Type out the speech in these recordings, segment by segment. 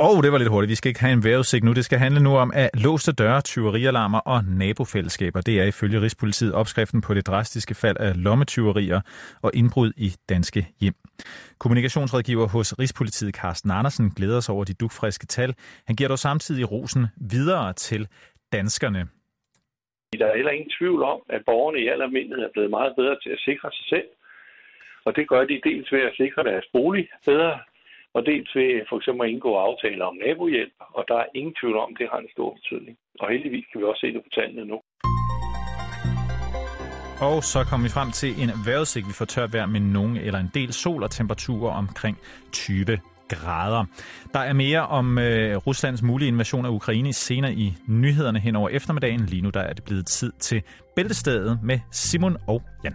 Og det var lidt hurtigt. Vi skal ikke have en vejrudsigt nu. Det skal handle nu om, at låste døre, tyverialarmer og nabofællesskaber. Det er ifølge Rigspolitiet opskriften på det drastiske fald af lommetyverier og indbrud i danske hjem. Kommunikationsrådgiver hos Rigspolitiet Carsten Andersen glæder sig over de dugfriske tal. Han giver dog samtidig rosen videre til danskerne. Der er heller ingen tvivl om, at borgerne i al almindelighed er blevet meget bedre til at sikre sig selv. Og det gør de dels ved at sikre deres bolig bedre, og dels ved for eksempel at indgå aftaler om nabohjælp, og der er ingen tvivl om, at det har en stor betydning. Og heldigvis kan vi også se det på tallene nu. Og så kommer vi frem til en vejrudsigt. Vi får tørt vejr med nogen eller en del sol og temperaturer omkring 20 grader. Der er mere om øh, Ruslands mulige invasion af Ukraine senere i nyhederne hen over eftermiddagen. Lige nu der er det blevet tid til Bæltestedet med Simon og Jan.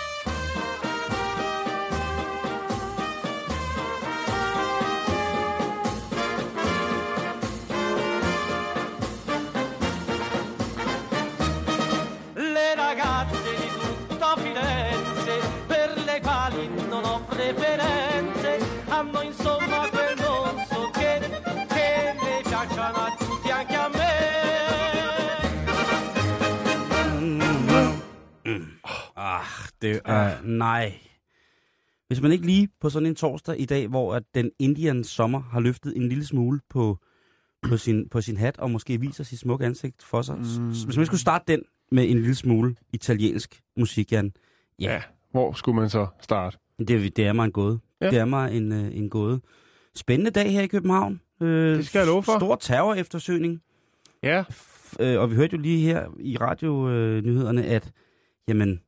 Det er... Nej. Hvis man ikke lige på sådan en torsdag i dag, hvor at den Indian sommer har løftet en lille smule på, på, sin, på sin hat, og måske viser sit smukke ansigt for sig. Mm. Hvis man skulle starte den med en lille smule italiensk musik, Jan. Ja, Ja, hvor skulle man så starte? det, det er mig en gåde. Ja. Ja. Det er mig en, øh, en gåde. Spændende dag her i København. Øh, Det skal jeg love for. Stor terror eftersøgning. Ja, Øh, og vi hørte jo lige her i radionyhederne, at jamen,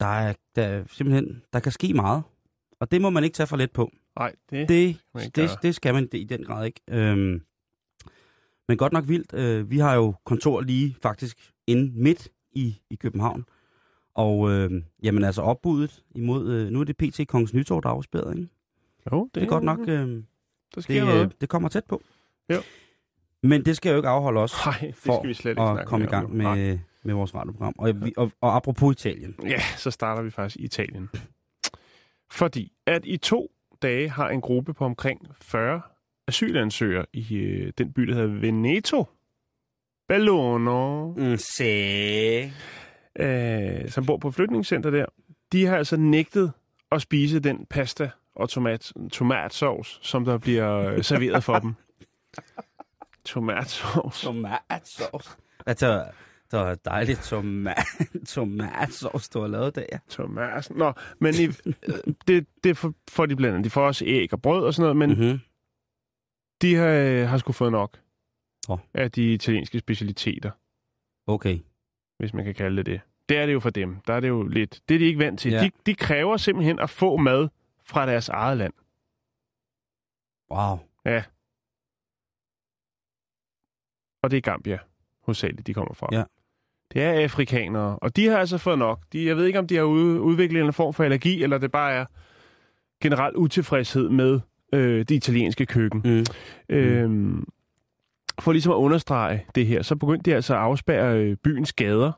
der er, der er simpelthen, der kan ske meget. Og det må man ikke tage for let på. nej, det, Det, det, det skal man i den grad ikke. Øhm, men godt nok vildt. Øh, vi har jo kontor lige faktisk inde midt i, i København. Og øh, jamen altså opbuddet imod, øh, nu er det PT Kongens Nytorv, der er afspærret, ikke? jo, det, Det er godt nok, øh, Der sker det, noget. øh, det kommer tæt på. Jo. Men det skal jo ikke afholde os Nej, det for skal vi slet ikke at komme i gang. Nej. med, med vores radioprogram. Og, vi, og, og apropos Italien. Ja, så starter vi faktisk i Italien. Fordi at i to dage har en gruppe på omkring 40 asylansøgere i øh, den by, der hedder Veneto, Bellono, Mm, se. øh, som bor på flygtningscenter der, de har altså nægtet at spise den pasta og tomat, tomatsovs, som der bliver øh, serveret for dem. Tomatsovs. Tomatsovs. Altså, det var dejligt tomat, tomatsovs, du har lavet der. ja. Tomasen. Nå, men i, det, det får- de blandt andet. De får også æg og brød og sådan noget, men mm. Mm-hmm. de har, har sgu fået nok Åh. af de italienske specialiteter, Okay. hvis man kan kalde det det. Det er det jo for dem. Der er det jo lidt... Det er de ikke vant til. Ja. De, de kræver simpelthen at få mad fra deres eget land. Wow. Og det er Gambia, hovedsageligt, de kommer fra. Ja. Det er afrikanere, og de har altså fået nok. De, jeg ved ikke, om de har udviklet en form for allergi, eller det bare er generelt utilfredshed med øh, det italienske køkken. Mm. Øhm, for ligesom at understrege det her, så begyndte de altså at afspærre øh, byens gader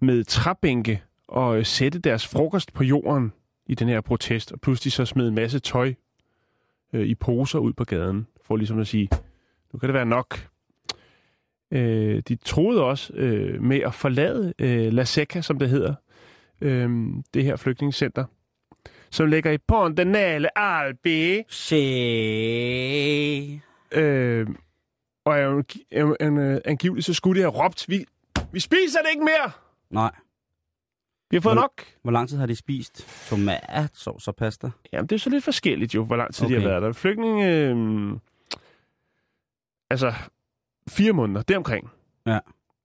med træbænke og øh, sætte deres frokost på jorden i den her protest, og pludselig så smed en masse tøj øh, i poser ud på gaden, for ligesom at sige, nu kan det være nok. Øh, de troede også øh, med at forlade øh, La Secca, som det hedder, øh, det her flygtningscenter, som ligger i Ponte Nale Albi, Se. Øh, og er en, en, en, øh, angiveligt så skulle de have råbt, vi, vi spiser det ikke mere! Nej. Vi har fået Men- nok! Hvor lang tid har de spist tomatsovs og pasta? Jamen, det er så lidt forskelligt jo, hvor lang tid okay. de har været der. Flygtninge... Øh, altså, fire måneder, deromkring. Ja.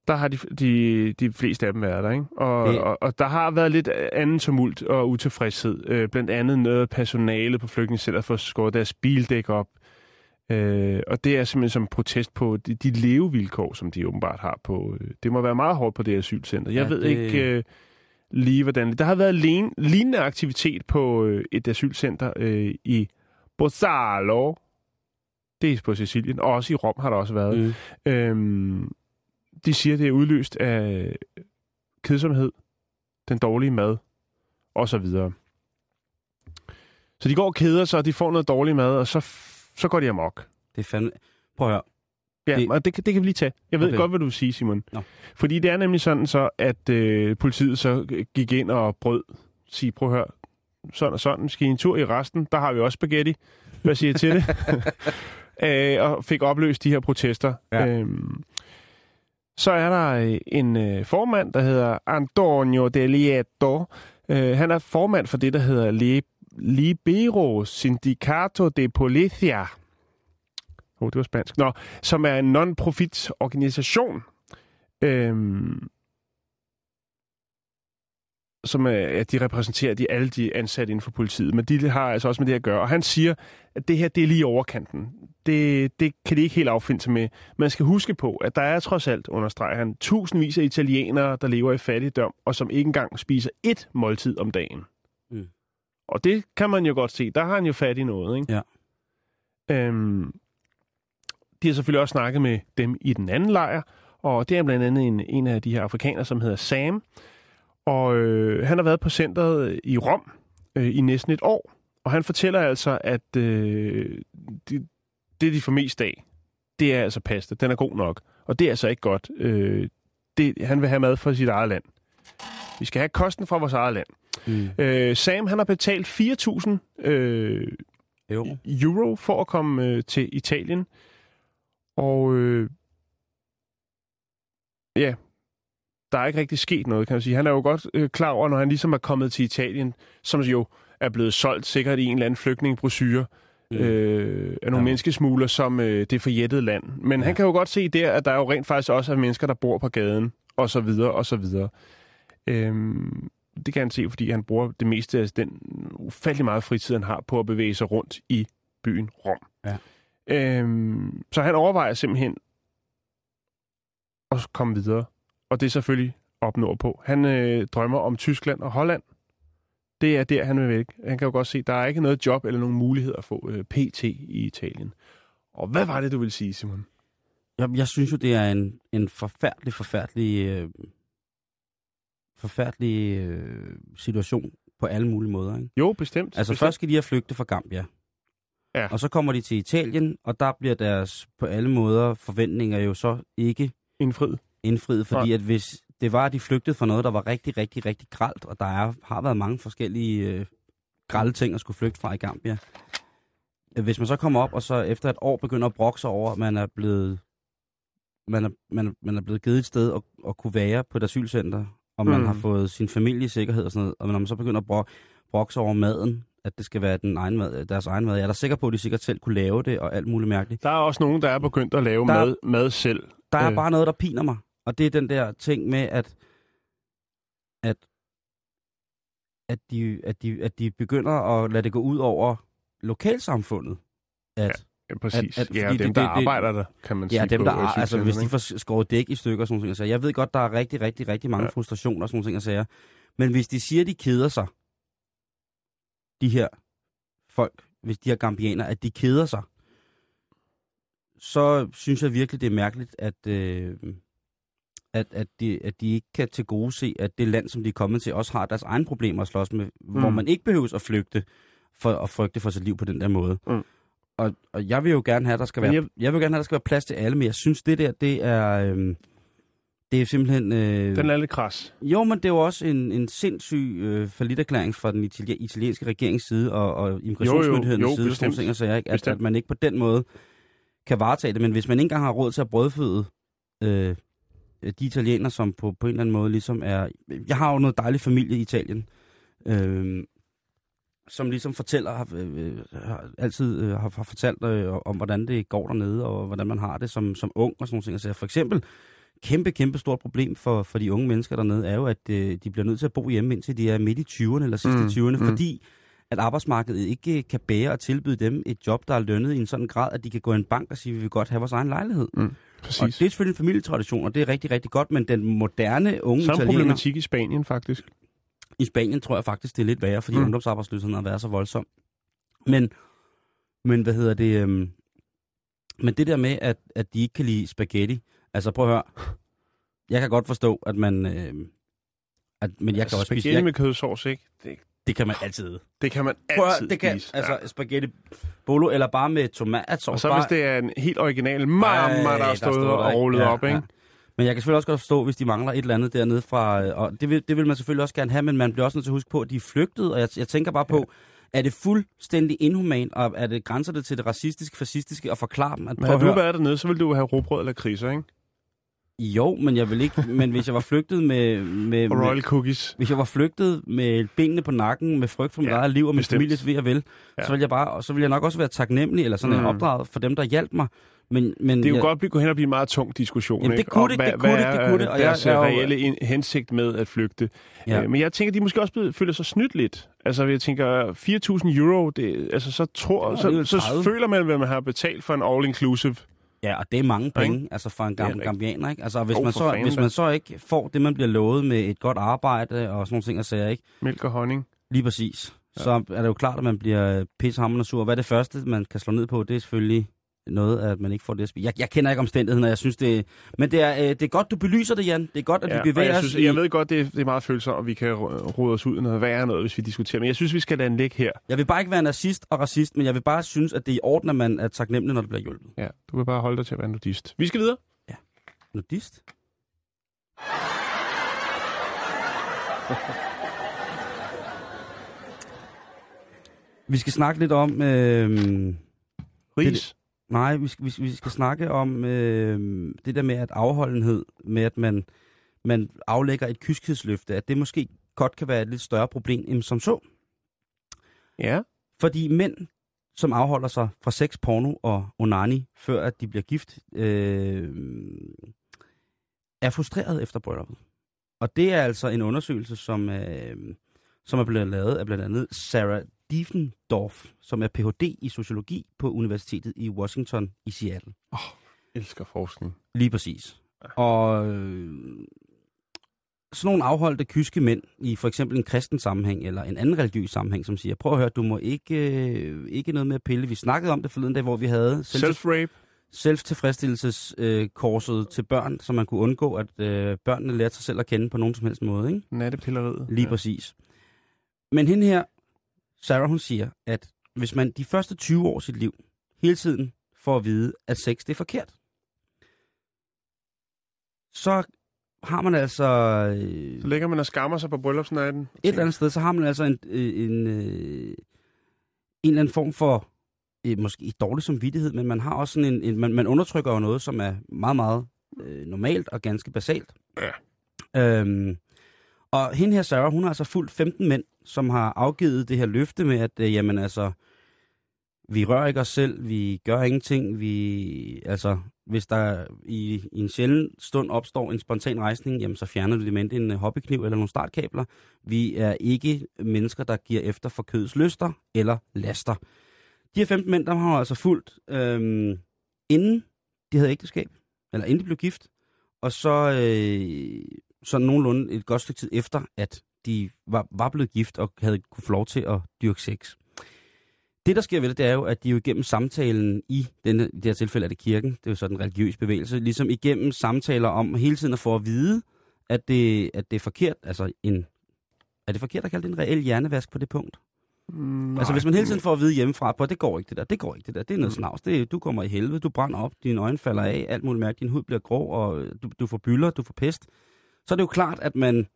Der har de, de, de fleste af dem været der, ikke? Og, og, og der har været lidt anden tumult og utilfredshed. Øh, blandt andet noget personale på flygtningscenteret for at skåre deres bildæk op. Øh, og det er simpelthen som protest på de, de levevilkår, som de åbenbart har på... Øh, det må være meget hårdt på det asylcenter. Jeg Ja, ved det- ikke øh, lige, hvordan... Der har været len, lignende aktivitet på øh, et asylcenter øh, i Bozzalo, Er på Sicilien, og også i Rom har der også været. Mm. Øhm, de siger, det er udløst af kedsomhed, den dårlige mad, og så videre. Så de går og keder sig, og de får noget dårlig mad, og så, så går de amok. Det er fandme... Prøv at høre. Ja, Det- og det, kan- det kan vi lige tage. Jeg ved okay. godt, hvad du vil sige, Simon. Nå. Fordi det er nemlig sådan så, at øh, politiet så gik ind og brød. Sige, prøv at høre, sådan og sådan. Skal I en tur i resten? Der har vi også spaghetti. Hvad siger I til det? øh, og fik opløst de her protester. Ja. Øhm, så er der øh, en øh, formand, der hedder Antonio De Lieto. Øh, han er formand for det, der hedder Li- Libero Sindicato de Policia. Åh, oh, det var spansk. Nå, som er en non-profit organisation, øhm, som er, at de repræsenterer de, alle de ansatte inden for politiet, men de har altså også med det at gøre. Og han siger, at det her, det er lige overkanten. Det, det kan de ikke helt affinde sig med. Man skal huske på, at der er trods alt, understreger han, tusindvis af italienere, der lever i fattigdom, og som ikke engang spiser ét måltid om dagen. Mm. Og det kan man jo godt se. Der har han jo fat i noget, ikke? Ja. Øhm, de har selvfølgelig også snakket med dem i den anden lejr, og det er blandt andet en, en af de her afrikanere, som hedder Sam. Og øh, han har været på centret i Rom øh, i næsten et år. Og han fortæller altså, at øh, det, det, de får mest af, det er altså pasta. Den er god nok. Og det er altså ikke godt. Øh, det, han vil have mad fra sit eget land. Vi skal have kosten fra vores eget land. Mm. Øh, Sam, han har betalt 4.000 øh, Jo. euro for at komme øh, til Italien. Og øh, ja, der er ikke rigtig sket noget, kan man sige. Han er jo godt øh, klar over, når han ligesom er kommet til Italien, som jo er blevet solgt sikkert i en eller anden flygtningebrochure Mm. øh, af nogle Ja. menneskesmugler som øh, det forjættede land. Men ja. han kan jo godt se der, at der jo rent faktisk også er mennesker, der bor på gaden, og så videre, og så videre. Øhm, det kan han se, fordi han bruger det meste af den ufattelig meget fritid, han har på at bevæge sig rundt i byen Rom. Ja. Øhm, så han overvejer simpelthen at komme videre. Og det er selvfølgelig op nordpå. Han øh, drømmer om Tyskland og Holland. Det er der, han vil væk. Han kan jo godt se, der er ikke noget job eller nogen mulighed at få øh, PT i Italien. Og hvad var det, du ville sige, Simon? Jeg, jeg synes jo, det er en, en forfærdelig, forfærdelig, øh, forfærdelig øh, situation på alle mulige måder. Ikke? Jo, bestemt. Altså bestemt. først skal de have flygtet fra Gambia. Ja. Og så kommer de til Italien, og der bliver deres på alle måder forventninger jo så ikke Indfriet. Indfriet, fordi at hvis det var, at de flygtede fra noget, der var rigtig, rigtig, rigtig gralt, og der er, har været mange forskellige øh, grælde ting at skulle flygte fra i Gambia. Øh, Hvis man så kommer op, og så efter et år begynder at brokke sig over, at man er blevet, man er, man, er- man er blevet givet et sted at, at kunne være på et asylcenter, og man Mm. har fået sin familie i sikkerhed og sådan noget, og når man så begynder at brokke, brokke sig over maden, at det skal være den egen mad, deres egen mad. Jeg er da sikker på, at de sikkert selv kunne lave det, og alt muligt mærkeligt. Der er også nogen, der er begyndt at lave Der- mad, mad selv. Der er Øh. bare noget, der piner mig. Og det er den der ting med, at, at, at, de, at, de, at de begynder at lade det gå ud over lokalsamfundet. At, Ja, præcis. At- at- ja, dem, det- der det- arbejder der, kan man ja, sige. dem på der er, altså hvis de får skåret dæk i stykker og sådan nogle ting. Så jeg ved godt, der er rigtig, rigtig, rigtig mange Ja. ja. frustrationer og sådan at sige. Men hvis de siger, de keder sig, de her folk, hvis de her gambianer, at de keder sig, så synes jeg virkelig, det er mærkeligt, at, øh, at, at, de, at de ikke kan til gode se, at det land, som de er kommet til, også har deres egne problemer at slås med, mm. hvor man ikke behøver at flygte for at frygte for sit liv på den der måde. Mm. Og, og jeg vil jo gerne have, at der skal være, jeg- jeg... vil gerne have, at der skal være plads til alle, men jeg synes, det der, det er, øhm, det er simpelthen... Øh, Den er lidt kras. jo, men det er jo også en, en sindssyg øh, forlitterklæring fra den itali- italienske regerings side og, og immigrationsmyndighedernes side, bestemt. ting, så jeg, at, Bestemt. at man ikke på den måde kan varetage det. Men hvis man ikke engang har råd til at brødføde øh, de italienere, som på, på en eller anden måde ligesom er... Jeg har jo noget dejlig familie i Italien, øh, som ligesom fortæller, har, øh, har altid øh, har, har fortalt øh, om, hvordan det går dernede, og hvordan man har det som, som ung og sådan nogle ting. Så for eksempel, kæmpe, kæmpe stort problem for, for de unge mennesker dernede, er jo, at øh, de bliver nødt til at bo hjemme, indtil de er midt i 20'erne eller sidste Mm, mm, 20'erne, mm. fordi at arbejdsmarkedet ikke øh, kan bære at tilbyde dem et job, der er lønnet i en sådan grad, at de kan gå i en bank og sige, vi vil godt have vores egen lejlighed. Præcis. Og det er selvfølgelig en familietradition, og det er rigtig, rigtig godt, men den moderne unge Samme italiener problematik i Spanien, faktisk. i Spanien tror jeg faktisk, det er lidt værre, fordi Mm. ungdomsarbejdsløsheden har været så voldsom. Men, men hvad hedder det? Øhm, Men det der med, at, at de ikke kan lide spaghetti, altså prøv at høre. Jeg kan godt forstå, at man... Øh, at, men jeg kan også spise... Spaghetti med kødsovs, ikke? Det, det kan man altid det kan man Prøv altid det kan, spise. altså Ja. spaghetti bolo, eller bare med tomatsovs. Og så bare, hvis det er en helt original mamma, der Ej, har stået står og rullet op, ikke? Men jeg kan selvfølgelig også godt forstå, hvis de mangler et eller andet dernede fra... øh, Og det vil, det vil man selvfølgelig også gerne have, men man bliver også nødt til at huske på, at de er flygtet. Og jeg, jeg tænker bare på, er det fuldstændig inhumant, og er det grænser det til det racistiske, fascistiske, og forklare dem, at Men prøv havde du været dernede, så ville du have råbrød eller kriser, ikke? Jo, men jeg vil ikke, men hvis jeg var flygtet med, med, Og med Royal Cookies. hvis jeg var flygtet med benene på nakken, med frygt for mit Ja, eget liv og min families ved og vel, Ja. så ville jeg bare, og så ville jeg nok også være taknemmelig, eller sådan Mm. opdraget for dem, der hjalp mig. Men, men Det er jo jeg, godt blive, gå hen og blive en meget tung diskussion. Jamen, det kunne det, det kunne det, det kunne det, og jeg- deres jeg reelle hensigt med at flygte. Ja. Øh, men jeg tænker, de måske også blevet, føler sig snydt lidt. Altså, jeg tænker, 4.000 euro, det, altså, så, tror, Ja, så, så 30. føler man, hvad man har betalt for en all-inclusive. Ja, og det er mange penge, Ikke? altså for en gam, rigtigt. gambianer, ikke? Altså, hvis, Jo, man så, fanden hvis man så ikke får det, man bliver lovet med et godt arbejde og sådan nogle ting, og sager, ikke? Mælk og honning. Lige præcis. Ja. Så er det jo klart, at man bliver pissehammerende sur. Hvad er det første, man kan slå ned på? Det er selvfølgelig noget, at man ikke får det at spise. Jeg, jeg kender ikke omstændigheden, og jeg synes, det Men det er, øh, det er godt, du belyser det, Jan. Det er godt, at Ja, vi bevæger jeg, os synes, i... jeg ved godt, det er, det er meget følsomt, og vi kan ro- rode os ud i noget værre noget, hvis vi diskuterer. Men jeg synes, vi skal lade den ligge her. Jeg vil bare ikke være nazist og racist, men jeg vil bare synes, at det er i orden, at man er taknemmelig, når det bliver hjulpet. Ja, du vil bare holde dig til at være nudist. Vi skal videre. Nudist? Vi skal snakke lidt om... Øh, Ris. Nej, vi skal, vi, vi skal snakke om øh, det der med at afholdenhed, med at man, man aflægger et kyskhedsløfte, at det måske godt kan være et lidt større problem end som så. Ja. Fordi mænd, som afholder sig fra sex, porno og onani, før at de bliver gift, øh, er frustreret efter brylluppet. Og det er altså en undersøgelse, som, øh, som er blevet lavet af blandt andet Sarah Diefendorf, som er Ph.D. i sociologi på Universitetet i Washington i Seattle. Elsker forskning. Lige præcis. Og øh, sådan nogle afholdte kyske mænd i for eksempel en kristen sammenhæng eller en anden religiøs sammenhæng, som siger, prøv at høre, du må ikke, øh, ikke noget med at pille. Vi snakkede om det forleden dag, hvor vi havde Self-rape. selvtilfredsstillelseskorset til børn, så man kunne undgå, at øh, børnene lærte sig selv at kende på nogen som helst måde. Ikke? Nattepilleriet. Lige ja. præcis. Men hende her, Sarah, hun siger, at hvis man de første 20 år af sit liv hele tiden får at vide, at sex det er forkert, så har man altså øh, Så ligger man og skammer sig på bryllupsnatten. et eller andet sted, så har man altså en, øh, en, øh, en eller anden form for, øh, måske ikke dårlig samvittighed, men man har også sådan en, en man, man undertrykker jo noget, som er meget, meget øh, normalt og ganske basalt. Ja. Øhm, og hende her, Sarah, hun har altså fulgt 15 mænd, som har afgivet det her løfte med, at øh, jamen altså, vi rører ikke os selv, vi gør ingenting, vi, altså, hvis der i, i en sjælden stund opstår en spontan rejsning, jamen så fjerner du det med en øh, hobbykniv eller nogle startkabler. Vi er ikke mennesker, der giver efter for kødets lyster eller laster. De her 15 mænd, der har altså fulgt, øhm, inden de havde ægteskab, eller inden de blev gift, og så, øh, så nogenlunde et godt stykke tid efter, at de var, var blevet gift og havde kunne få lov til at dyrke sex. Det, der sker ved det, det er jo, at de jo igennem samtalen i, denne, i det her tilfælde er det kirken, det er jo så den religiøse bevægelse, ligesom igennem samtaler om hele tiden at få at vide, at det, at det er forkert, altså en, er det forkert at kalde det en reel hjernevask på det punkt? Mm, Altså hvis man hele tiden får at vide hjemmefra, på, det går ikke det der, det går ikke det der, det er Mm. noget snavs, det, du kommer i helvede, du brænder op, dine øjne falder af, alt muligt mærke, din hud bliver grå, og du, du får bylder, du får pest. Så er det jo klart, at man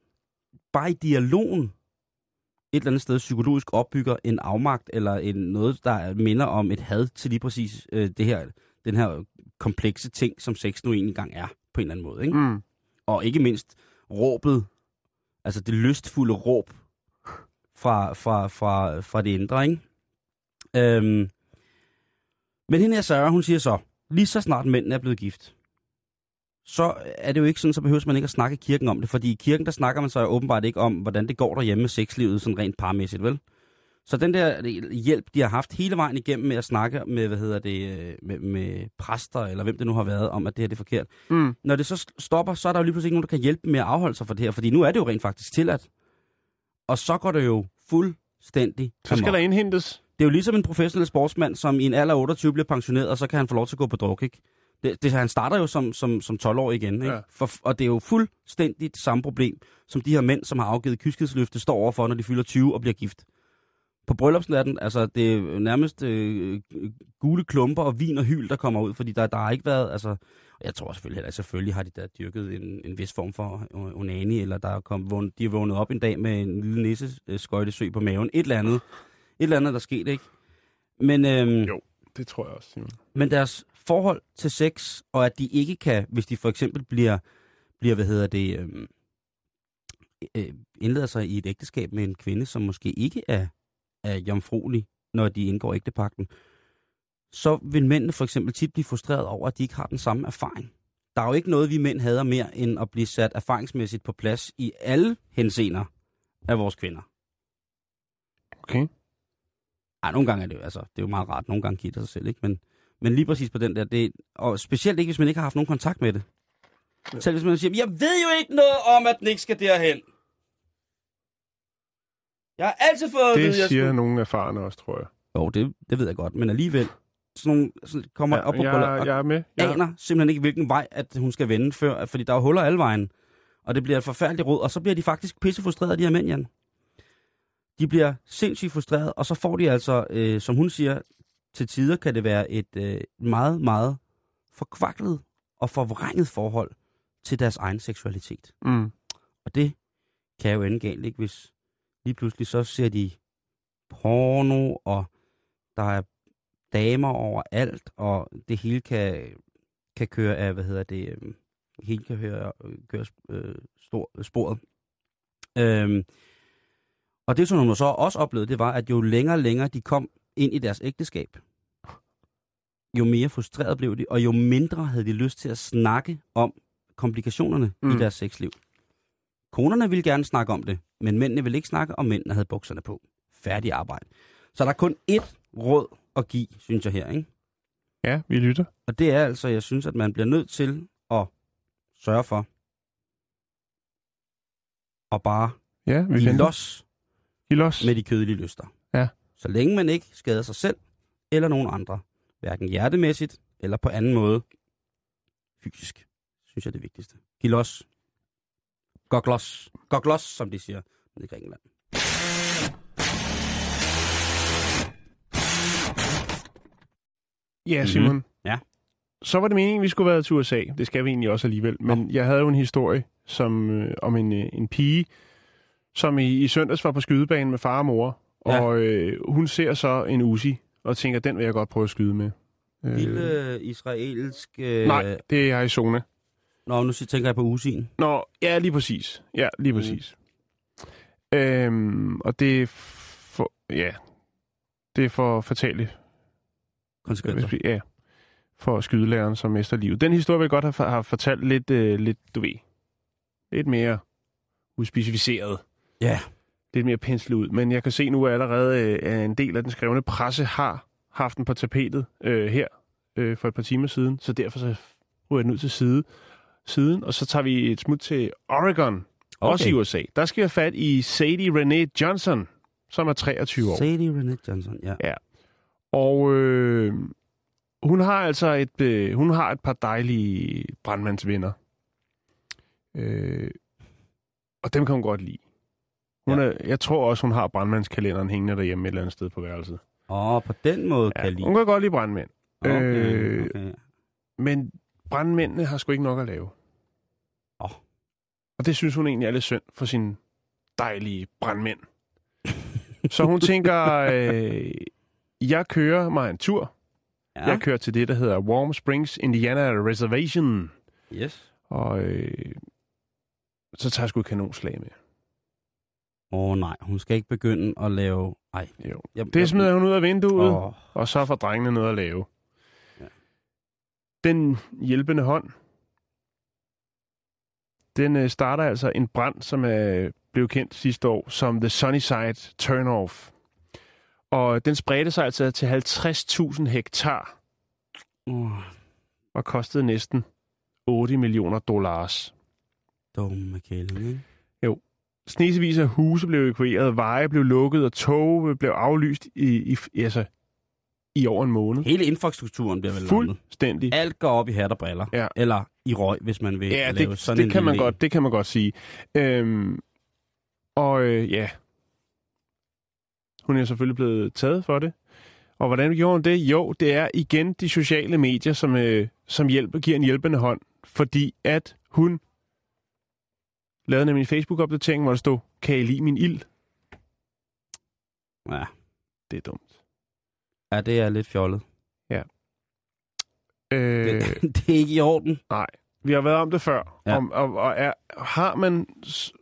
bare i dialogen et eller andet sted psykologisk opbygger en afmagt, eller en, noget, der minder om et had til lige præcis øh, det her, den her komplekse ting, som sex nu engang er, på en eller anden måde. Ikke? Mm. Og ikke mindst råbet, altså det lystfulde råb fra, fra, fra, fra det indre, ikke? Øhm, men hende her Sarah, hun siger så, lige så snart mændene er blevet gift, så er det jo ikke sådan, så behøver man ikke at snakke i kirken om det, fordi i kirken, der snakker man så åbenbart ikke om, hvordan det går derhjemme med sexlivet, sådan rent parmæssigt, vel? Så den der hjælp, de har haft hele vejen igennem med at snakke med, hvad hedder det, øh, med, med præster, eller hvem det nu har været, om at det her det er forkert. Mm. Når det så stopper, så er der jo lige pludselig ikke nogen, der kan hjælpe med at afholde sig for det her, fordi nu er det jo rent faktisk tilladt. Og så går det jo fuldstændig Så skal amok. der indhentes. Det er jo ligesom en professionel sportsmand, som i en alder af 28 bliver pensioneret, og så kan han få lov til at gå på druk, ikke? Det, det, han starter jo som, som, som 12-årig igen, ikke? Ja. For, og det er jo fuldstændig det samme problem, som de her mænd, som har afgivet kyskhedsløfte, står overfor, når de fylder 20 og bliver gift. På bryllupsnatten, altså det er nærmest øh, gule klumper og vin og hyl, der kommer ud, fordi der, der har ikke været, altså, jeg tror selvfølgelig heller, selvfølgelig har de da dyrket en, en vis form for onani, eller der er kommet, vågn- de er vågnet op en dag med en lille nisseskøjtesø på maven, et eller andet, et eller andet, der skete, ikke? Men, øhm, Jo. Det tror jeg også, Simon. men deres forhold til sex, og at de ikke kan, hvis de for eksempel bliver, bliver hvad hedder det, øhm, øh, indleder sig i et ægteskab med en kvinde, som måske ikke er, er jomfruelig, når de indgår ægtepakten, så vil mændene for eksempel tit blive frustreret over, at de ikke har den samme erfaring. Der er jo ikke noget, vi mænd hader mere, end at blive sat erfaringsmæssigt på plads i alle henseender af vores kvinder. Okay. Ej, nogle gange er det jo, altså, det er jo meget rart. Nogle gange giver det sig selv, ikke? Men, men lige præcis på den der, det, og specielt ikke, hvis man ikke har haft nogen kontakt med det. Selv hvis man siger, jeg ved jo ikke noget om, at den ikke skal derhen. Jeg har altid fået at vide, Det jeg siger skulle... nogle erfarne også, tror jeg. Jo, det, det ved jeg godt, men alligevel. Sådan nogle sådan kommer op på jeg, bryllup, og jeg er med. Jeg, aner simpelthen ikke, hvilken vej, at hun skal vende før, fordi der er huller alle vejen. Og det bliver et forfærdeligt råd, og så bliver de faktisk pisse frustrerede, de her mænd, Jan. De bliver sindssygt frustrerede, og så får de altså, øh, som hun siger, til tider kan det være et øh, meget, meget forkvaklet og forvrænget forhold til deres egen seksualitet. mm. Og det kan jo ende galt, ikke? Hvis lige pludselig så ser de porno, og der er damer overalt, og det hele kan, kan køre af, hvad hedder det, øh, hele kan høre, køre øh, stor, sporet. Øhm, og det, som hun så også oplevede, det var, at jo længere og længere de kom ind i deres ægteskab, jo mere frustreret blev de, og jo mindre havde de lyst til at snakke om komplikationerne mm. i deres sexliv. Konerne ville gerne snakke om det, men mændene ville ikke snakke, og mændene havde bukserne på. Færdig arbejde. Så der er kun ét råd at give, synes jeg her, ikke? Ja, vi lytter. Og det er altså, jeg synes, at man bliver nødt til at sørge for at bare Ja, vi give los Giv los. med de kødelige lyster. Ja. Så længe man ikke skader sig selv eller nogen andre, hverken hjertemæssigt eller på anden måde fysisk, synes jeg er det vigtigste. Giv los. Gå glos. Gå glos, som de siger i Grækenland. Ja, Simon. Mhm. Ja. Så var det meningen, at vi skulle være til USA. Det skal vi egentlig også alligevel. Men jeg havde jo en historie som, øh, om en, øh, en pige, som i, i søndags var på skydebanen med far og mor. Ja. Og øh, hun ser så en Uzi, og tænker, den vil jeg godt prøve at skyde med. Øh, Lille israelsk... Øh, Nej, det er Arizona. Nå, nu tænker jeg på usien. Nå, ja, lige præcis. Ja, lige Mm. præcis. Øhm, og det er for, ja, det er for fatale Konsekvenser. Ja, for skydelæreren, som mister livet. Den historie vil jeg godt have, have fortalt lidt, øh, lidt, du ved, lidt mere uspecificeret. Ja. Lidt mere penslet ud. Men jeg kan se nu, allerede øh, at en del af den skrevne presse har haft den på tapetet øh, her øh, for et par timer siden. Så derfor så ryger jeg den ud til side, siden. Og så tager vi et smut til Oregon, okay. også i USA. Der skal vi have fat i Sadie Renee Johnson, som er 23 år. Sadie Renee Johnson, ja. Og øh, hun har altså et, øh, hun har et par dejlige brandmandsvenner. Øh, og dem kan hun godt lide. Hun Ja. er, jeg tror også, hun har brandmandskalenderen hængende derhjemme et eller andet sted på værelset. Åh, på den måde kan Ja, jeg lide. hun kan godt lide brandmænd. Okay, øh, okay. Men brandmændene har sgu ikke nok at lave. Åh. Og det synes hun egentlig er lidt synd for sine dejlige brandmænd. Så hun tænker, øh, jeg kører mig en tur. Ja, Jeg kører til det, der hedder Warm Springs Indiana Reservation. yes. Og øh, så tager jeg sgu et kanonslag med. Åh oh, nej, hun skal ikke begynde at lave... Ej, Jo. jeg, Det smider hun ud af vinduet, Åh, og så får drengene noget at lave. Ja. Den hjælpende hånd, den øh, starter altså en brand, som er blev kendt sidste år som The Sunnyside Turnoff. Og den spredte sig altså til 50.000 hektar oh, og kostede næsten 8 millioner dollars. dumme kælling? Snesevis af huse blev evakueret, veje blev lukket, og tog blev aflyst i, i, altså, i over en måned. Hele infrastrukturen bliver vel. Fuldstændig. Alt går op i hat og briller. Ja. Eller i røg, hvis man vil Ja, lave det, sådan det, en kan man godt, det kan man godt sige. Øhm, og øh, ja, hun er selvfølgelig blevet taget for det. Og hvordan gjorde hun det? Jo, det er igen de sociale medier, som, øh, som hjælper, giver en hjælpende hånd. Fordi at hun lavede nemlig en Facebook-opdatering, hvor der stod, kan I lide min ild? Ja. Det er dumt. ja, det er lidt fjollet. Øh, Det, det er ikke i orden. Vi har været om det før. Ja. Om, og, og er, har man,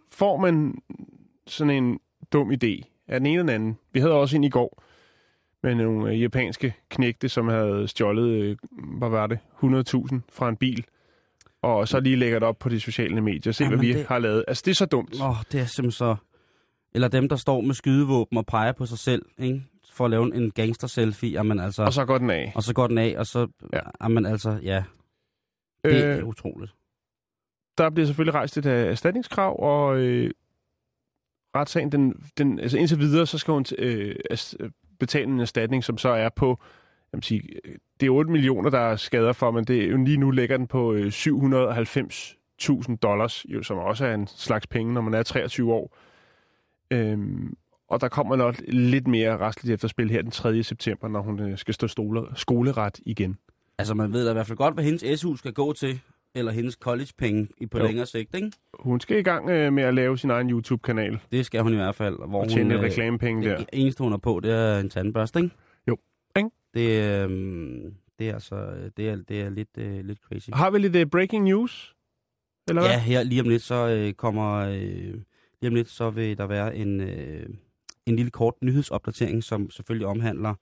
får man sådan en dum idé af den ene eller den anden? Vi havde også en i går med nogle øh, japanske knægte, som havde stjålet, øh, hvad var det, 100.000 fra en bil. Og så lige lægger det op på de sociale medier. Se, Jamen, hvad vi det- har lavet. Altså, det er så dumt. Åh, oh, det er simpelthen så... Eller dem, der står med skydevåben og peger på sig selv, ikke? For at lave en gangster-selfie, jamen altså... Og så går den af. og så går den af, og så... Ja. Ja. Jamen altså, ja. Det er Øh, utroligt. der bliver selvfølgelig rejst et øh, erstatningskrav, og øh, retssagen, den, den, altså indtil videre, så skal hun øh, betale en erstatning, som så er på, vil sige, øh, det er 8 millioner, der er skader for, men det er jo lige nu ligger den på øh, 790.000 dollars, jo, som også er en slags penge, når man er 23 år. Øhm, og der kommer nok lidt mere restligt efterspil her den 3. september, når hun øh, skal stå stole, skoleret igen. Altså, man ved da i hvert fald godt, hvad hendes SU skal gå til, eller hendes collegepenge på Jo. længere sigt, ikke? Hun skal i gang øh, med at lave sin egen YouTube-kanal Det skal hun i hvert fald. Hvor og tjene hun, lidt øh, reklamepenge der. Det eneste, hun er på, det er en tandbørste, ikke? Det, øhm, det er altså, øh, det er, det er lidt, øh, lidt crazy. Har vi lidt uh, breaking news? Eller hvad? Ja, her lige om lidt, så øh, kommer, øh, lige om lidt, så vil der være en, øh, en lille kort nyhedsopdatering, som selvfølgelig omhandler,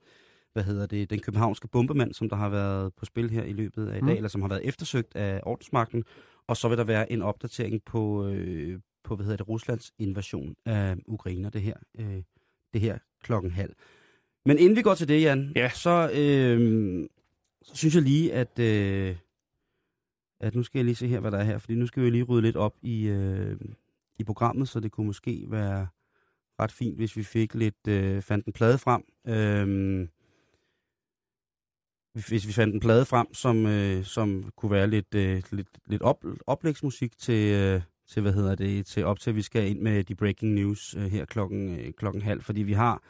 hvad hedder det, den københavnske bombemand, som der har været på spil her i løbet af i dag, Mm. eller som har været eftersøgt af ordensmagten, og så vil der være en opdatering på, øh, på hvad hedder det, Ruslands invasion af Ukraine, det her, øh, det her klokken halv. Men inden vi går til det, Jan, Ja. så, øh, så synes jeg lige, at, øh, at nu skal jeg lige se her, hvad der er her, fordi nu skal vi lige rydde lidt op i, øh, i programmet, så det kunne måske være ret fint, hvis vi fik lidt, øh, fandt en plade frem. Øh, hvis vi fandt en plade frem, som, øh, som kunne være lidt, øh, lidt, lidt op, oplægsmusik til, øh, til, hvad hedder det, til op til, at vi skal ind med de breaking news øh, her klokken, øh, klokken halv, fordi vi har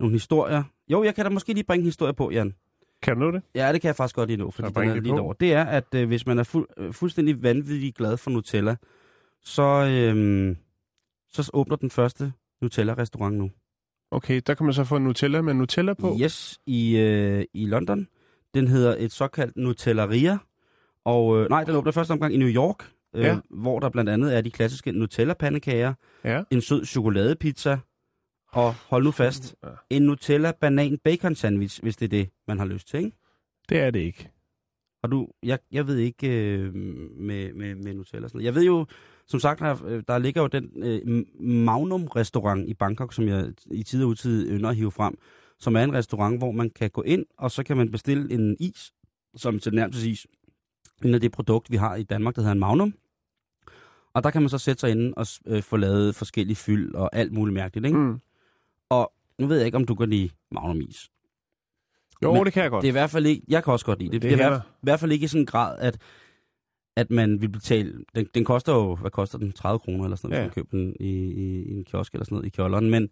nogle historier. Jo, jeg kan da måske lige bringe en historie på, Jan. Kan du nå det? Ja, det kan jeg faktisk godt lige nå, fordi den er lige over. Det er, at øh, hvis man er fuld, øh, fuldstændig vanvittigt glad for Nutella, så, øh, så åbner den første Nutella-restaurant nu. Okay, der kan man så få Nutella med Nutella på. Yes, i, øh, i London. Den hedder et såkaldt Nutellaria. Og øh, nej, den åbner første omgang i New York, øh, Ja. hvor der blandt andet er de klassiske Nutella-pandekager, Ja. en sød chokoladepizza, og hold nu fast, en Nutella banan bacon sandwich, hvis det er det, man har lyst til, ikke? Det er det ikke. Og du, jeg, jeg ved ikke øh, med, med, med Nutella og sådan noget. Jeg ved jo, som sagt, der, øh, der ligger jo den øh, Magnum-restaurant i Bangkok, som jeg i tid og utid ynder at hive frem, som er en restaurant, hvor man kan gå ind, og så kan man bestille en is, som til nærmest is, en af det produkt, vi har i Danmark, der hedder en Magnum. Og der kan man så sætte sig inde og øh, få lavet forskellige fyld og alt muligt mærkeligt, ikke? Mm. Og nu ved jeg ikke, om du kan lide Magnum-is. Jo, Men det kan jeg godt. Det er i hvert fald ikke, jeg kan også godt lide det. Det Det er i her- hvert, i hvert fald ikke i sådan en grad, at, at man vil betale, den, den koster jo, hvad koster den, 30 kroner eller sådan noget, Ja. hvis man køber den i, i, i en kiosk eller sådan noget i kjolderen, men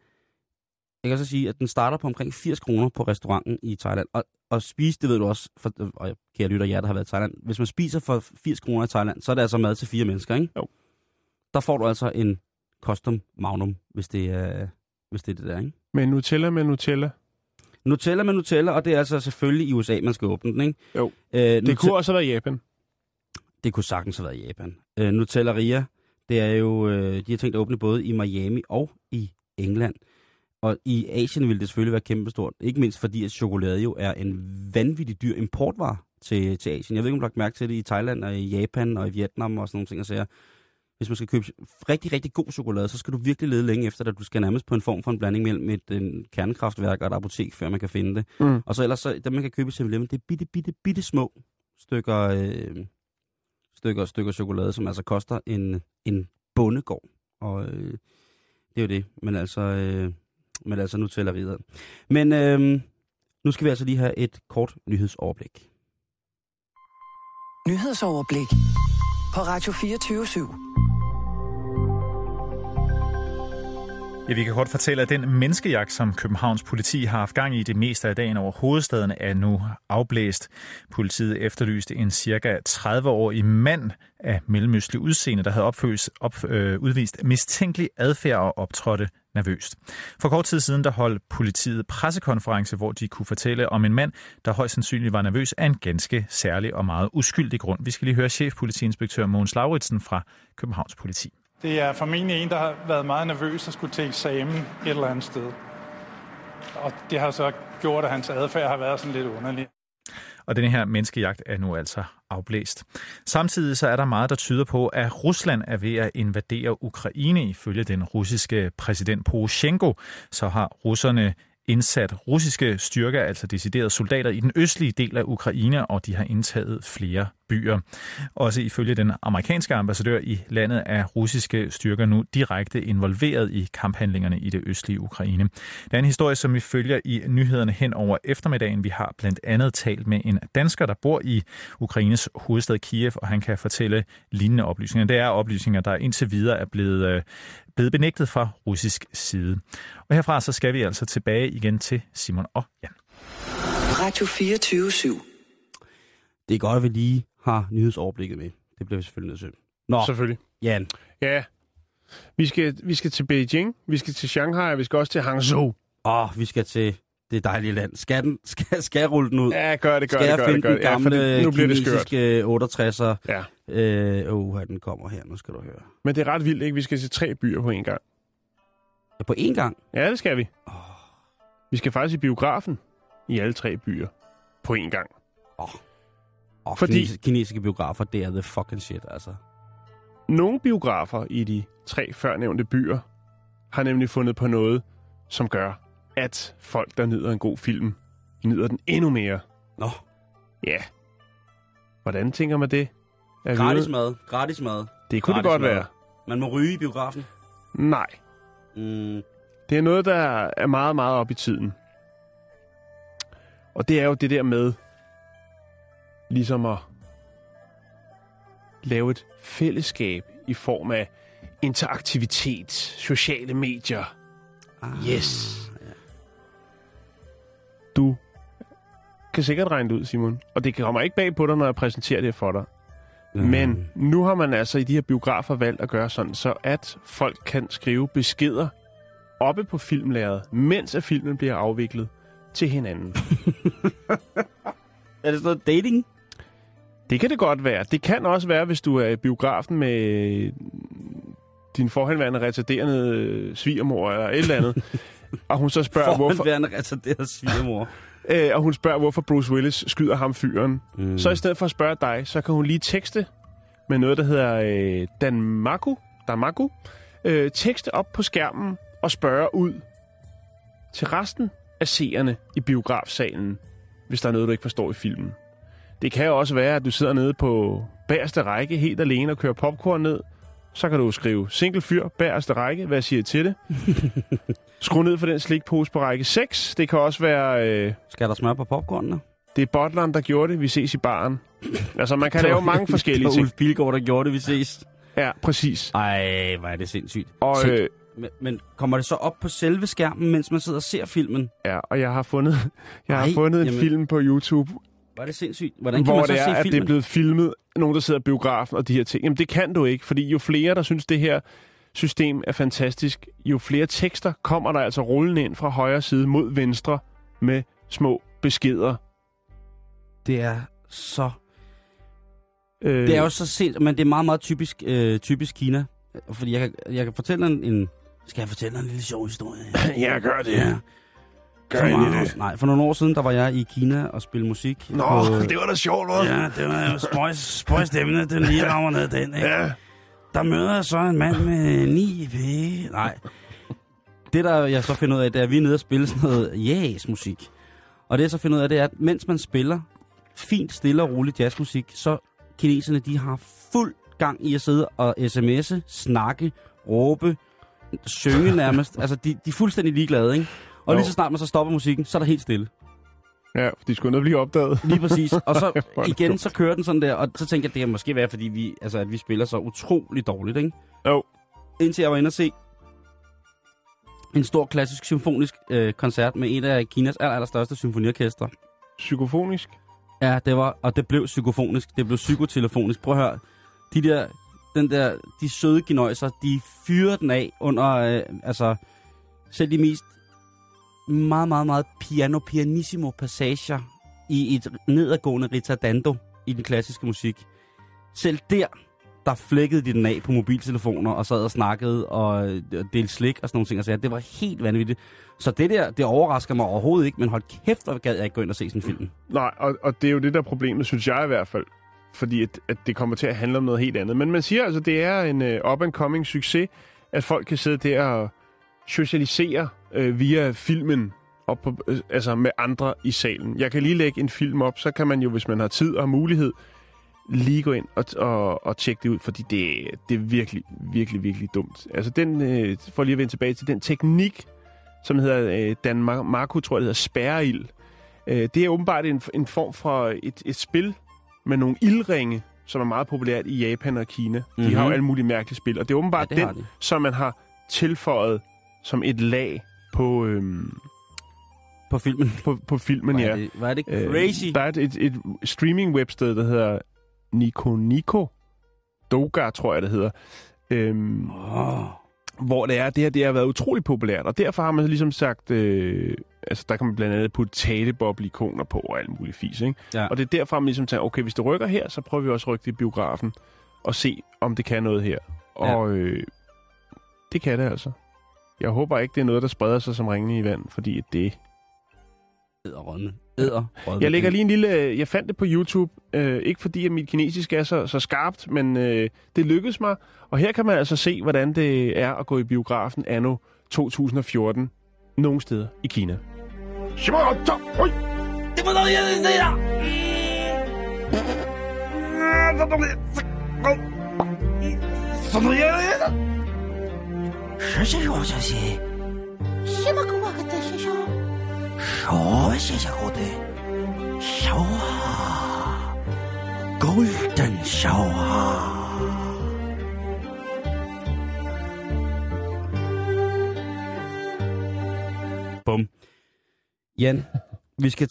jeg kan så sige, at den starter på omkring 80 kroner på restauranten i Thailand, og, og spise, det ved du også, for, og kære lytter, jer der har været i Thailand, hvis man spiser for 80 kroner i Thailand, så er det altså mad til fire mennesker, ikke? Jo. Der får du altså en custom magnum, hvis det er, hvis det, er det der, ikke? Men Nutella med Nutella. Nutella med Nutella, og det er altså selvfølgelig i USA, man skal åbne den, ikke? Jo. Øh, Det kunne også have været Japan. Det kunne sagtens have været Japan. Øh, Nutellaria, det er jo, øh, de har tænkt at åbne både i Miami og i England. Og i Asien vil det selvfølgelig være kæmpestort. Ikke mindst fordi, at chokolade jo er en vanvittig dyr importvare til, til Asien. Jeg ved ikke, om du har lagt mærke til det i Thailand og i Japan og i Vietnam og sådan nogle ting. Og sager. Hvis man skal købe rigtig, rigtig god chokolade, så skal du virkelig lede længe efter det. Du skal nærmest på en form for en blanding mellem et en kernekraftværk og et apotek, før man kan finde det. Mm. Og så ellers, så, dem man kan købe i 7-Eleven, det er bitte, bitte, bitte små stykker, øh, stykker, stykker chokolade, som altså koster en, en bondegård. Og øh, det er jo det. Men altså, øh, men altså nu tæller videre. Men øh, nu skal vi altså lige have et kort nyhedsoverblik. Nyhedsoverblik. På Radio 24 /7. Ja, vi kan godt fortælle, at den menneskejagt, som Københavns politi har haft gang i det meste af dagen over hovedstaden, er nu afblæst. Politiet efterlyste en cirka 30-årig mand af mellemøstlig udseende, der havde opføs, op, øh, udvist mistænkelig adfærd og optrådte nervøst. For kort tid siden der holdt politiet pressekonference, hvor de kunne fortælle om en mand, der højst sandsynligt var nervøs af en ganske særlig og meget uskyldig grund. Vi skal lige høre chefpolitiinspektør Mogens Lauritsen fra Københavns politi. Det er formentlig en, der har været meget nervøs og skulle til eksamen et eller andet sted. Og det har så gjort, at hans adfærd har været sådan lidt underlig. Og den her menneskejagt er nu altså afblæst. Samtidig så er der meget, der tyder på, at Rusland er ved at invadere Ukraine. Ifølge den russiske præsident Poroshenko, så har russerne indsat russiske styrker, altså deciderede soldater, i den østlige del af Ukraine, og de har indtaget flere byer. Også ifølge den amerikanske ambassadør i landet er russiske styrker nu direkte involveret i kamphandlingerne i det østlige Ukraine. Det er en historie, som vi følger i nyhederne hen over eftermiddagen. Vi har blandt andet talt med en dansker, der bor i Ukraines hovedstad Kiev, og han kan fortælle lignende oplysninger. Det er oplysninger, der indtil videre er blevet, øh, blevet benægtet fra russisk side. Og herfra så skal vi altså tilbage igen til Simon og Jan. Radio 24 /7. Det er godt, at vi lige har nyhedsoverblikket med. Det bliver vi selvfølgelig nødt til. Nå, Selvfølgelig. Jan. Ja. Vi skal, vi skal til Beijing, vi skal til Shanghai, og vi skal også til Hangzhou. Åh, vi skal til det dejlige land. Skal, den, skal, skal jeg rulle den ud? Ja, gør det, gør skal det, gør jeg det, finde gør den det. Ja, for gamle det, nu bliver det kinesiske 68'er? Ja. Øh, uh, den kommer her, nu skal du høre. Men det er ret vildt, ikke? Vi skal til tre byer på en gang. Ja, på én gang? Ja, det skal vi. Vi skal faktisk i biografen i alle tre byer på en gang. Oh, Fordi- Fordi... Kinesiske, kinesiske biografer, det er the fucking shit, altså. Nogle biografer i de tre førnævnte byer har nemlig fundet på noget, som gør, at folk, der nyder en god film, nyder den endnu mere. Nå, Ja. Hvordan tænker man det? Er gratis mad, gratis mad. Det kunne det godt mad. være. Man må ryge i biografen. Nej. Mm, Det er noget, der er meget, meget op i tiden. Og det er jo det der med, ligesom at lave et fællesskab i form af interaktivitet, sociale medier. ah, Yes. Du kan sikkert regne det ud, Simon. Og det kommer ikke bag på dig, når jeg præsenterer det for dig. Mm. Men nu har man altså i de her biografer valgt at gøre sådan, så at folk kan skrive beskeder oppe på filmlæret, mens at filmen bliver afviklet til hinanden. Er det sådan noget dating? Det kan det godt være. Det kan også være, hvis du er i biografen med din forhenværende retarderende svigermor eller et eller andet, og hun så spørger, hvorfor, Forhåndværende retarderet svigermor. Øh, og hun spørger, hvorfor Bruce Willis skyder ham fyren. Mm. Så i stedet for at spørge dig, så kan hun lige tekste med noget, der hedder øh, Danmaku, Danmaku øh, tekste op på skærmen og spørge ud til resten af seerne i biografsalen, hvis der er noget, du ikke forstår i filmen. Det kan jo også være, at du sidder nede på bagerste række helt alene og kører popcorn ned. Så kan du skrive single fyr, bagerste række. Hvad siger I til det? Skru ned for den slikpose på række 6. Det kan også være... Øh, Skal der smør på popcornene? det er butleren, der gjorde det. Vi ses i baren. Altså, man kan lave mange forskellige Det var ting. Ulf Bilgaard, der gjorde det, vi ses. Ja, præcis. Ej, hvor er det sindssygt. Og, øh, men, men kommer det så op på selve skærmen, mens man sidder og ser filmen? ja, og jeg har fundet, jeg har Ej, fundet en jamen. film på YouTube, Hvor er det sindssygt. Hvordan kan hvor man så det er, se at det filmen? er blevet filmet. Nogen, der sidder i biografen og de her ting. Jamen, det kan du ikke, fordi jo flere, der synes, det her system er fantastisk, jo flere tekster kommer der altså rullende ind fra højre side mod venstre med små beskeder. Det er så... Øh, Det er jo så sent, men det er meget, meget typisk, øh, typisk Kina. Fordi jeg kan, jeg kan fortælle en, en... Skal jeg fortælle en lille sjov historie? Ja, gør det. Ja. Gør For meget- det. Nej, for nogle år siden, der var jeg i Kina og spille musik. Nå, på- det var da sjovt, hva'? Ja, det var jo spøjs, spøjs den lige rammer ned den, ikke? Ja. Der møder jeg så en mand med ni penge. Nej. Det, der jeg så finder ud af, det er, at vi er nede og spille sådan noget jazz-musik. Og det, jeg så finder ud af, det er, at mens man spiller fint, stille og roligt jazzmusik, så kineserne, de har fuld gang i at sidde og sms'e, snakke, råbe, synge nærmest. Altså, de, de er fuldstændig ligeglade, ikke? Og Jo. lige så snart man så stopper musikken, så er der helt stille. Ja, de skulle noget blive opdaget. Lige præcis. Og så igen, så kører den sådan der, og så tænker jeg, det kan måske være, fordi vi, altså, at vi spiller så utrolig dårligt, ikke? Jo. Indtil jeg var inde og se en stor klassisk symfonisk øh, koncert med en af Kinas aller, allerstørste symfoniorkester. Psykofonisk. Ja, det var, og det blev psykofonisk, det blev psykotelefonisk. Prøv at høre, de der, den der, de søde genøjser, de fyrer den af under, øh, altså, selv de mest meget, meget, meget piano, pianissimo passager i et nedadgående ritardando i den klassiske musik. Selv der, der flækkede de den af på mobiltelefoner og sad og snakkede og delte slik og sådan nogle ting. Altså, det var helt vanvittigt. Så det der, det overrasker mig overhovedet ikke, men hold kæft, hvor gad jeg ikke gå ind og se sådan en film. Nej, og, og det er jo det der problemet, synes jeg i hvert fald. Fordi at, at det kommer til at handle om noget helt andet. Men man siger altså, det er en øh, uh, up-and-coming succes, at folk kan sidde der og socialisere uh, via filmen op på, øh, altså med andre i salen. Jeg kan lige lægge en film op, så kan man jo, hvis man har tid og mulighed, lige gå ind og, og, og tjekke det ud, fordi det, det er virkelig, virkelig, virkelig dumt. Altså den, øh, for lige at vende tilbage til den teknik, som hedder øh, Dan Mar- Marco, tror jeg, det hedder spærreild. Øh, det er åbenbart en, en form for et, et spil med nogle ildringe, som er meget populært i Japan og Kina. Mm-hmm. De har jo Mhm. alle mulige mærkelige spil, og det er åbenbart Ja, det den, de. som man har tilføjet som et lag på, øhm, På filmen. på, på filmen, Hvor ja. det, er det Øh, crazy. Der er et, et, et streaming-websted, der hedder Nico Nico. Doga, tror jeg, det hedder. Øhm, Oh. hvor det er, det her det har været utrolig populært, og derfor har man ligesom sagt, øh, altså der kan man blandt andet putte taleboble-ikoner på og alt muligt fis, ikke? Ja. Og det er derfor, man ligesom tænker, okay, hvis det rykker her, så prøver vi også at rykke det i biografen, og se, om det kan noget her. Og øh, det kan det altså. Jeg håber ikke, det er noget, der spreder sig som ringene i vand, fordi det... Æderrødme. Æderrødme. Jeg lægger lige en lille... Jeg fandt det på YouTube, øh, ikke fordi, at mit kinesisk er så, så skarpt, men øh, det lykkedes mig. Og her kan man altså se, hvordan det er at gå i biografen anno 2014, nogle steder i Kina. 实际 sẽ 信。什么狗蛋 xe Xếp bắt con voi？Golden Shaw？Boom！Jan，我们去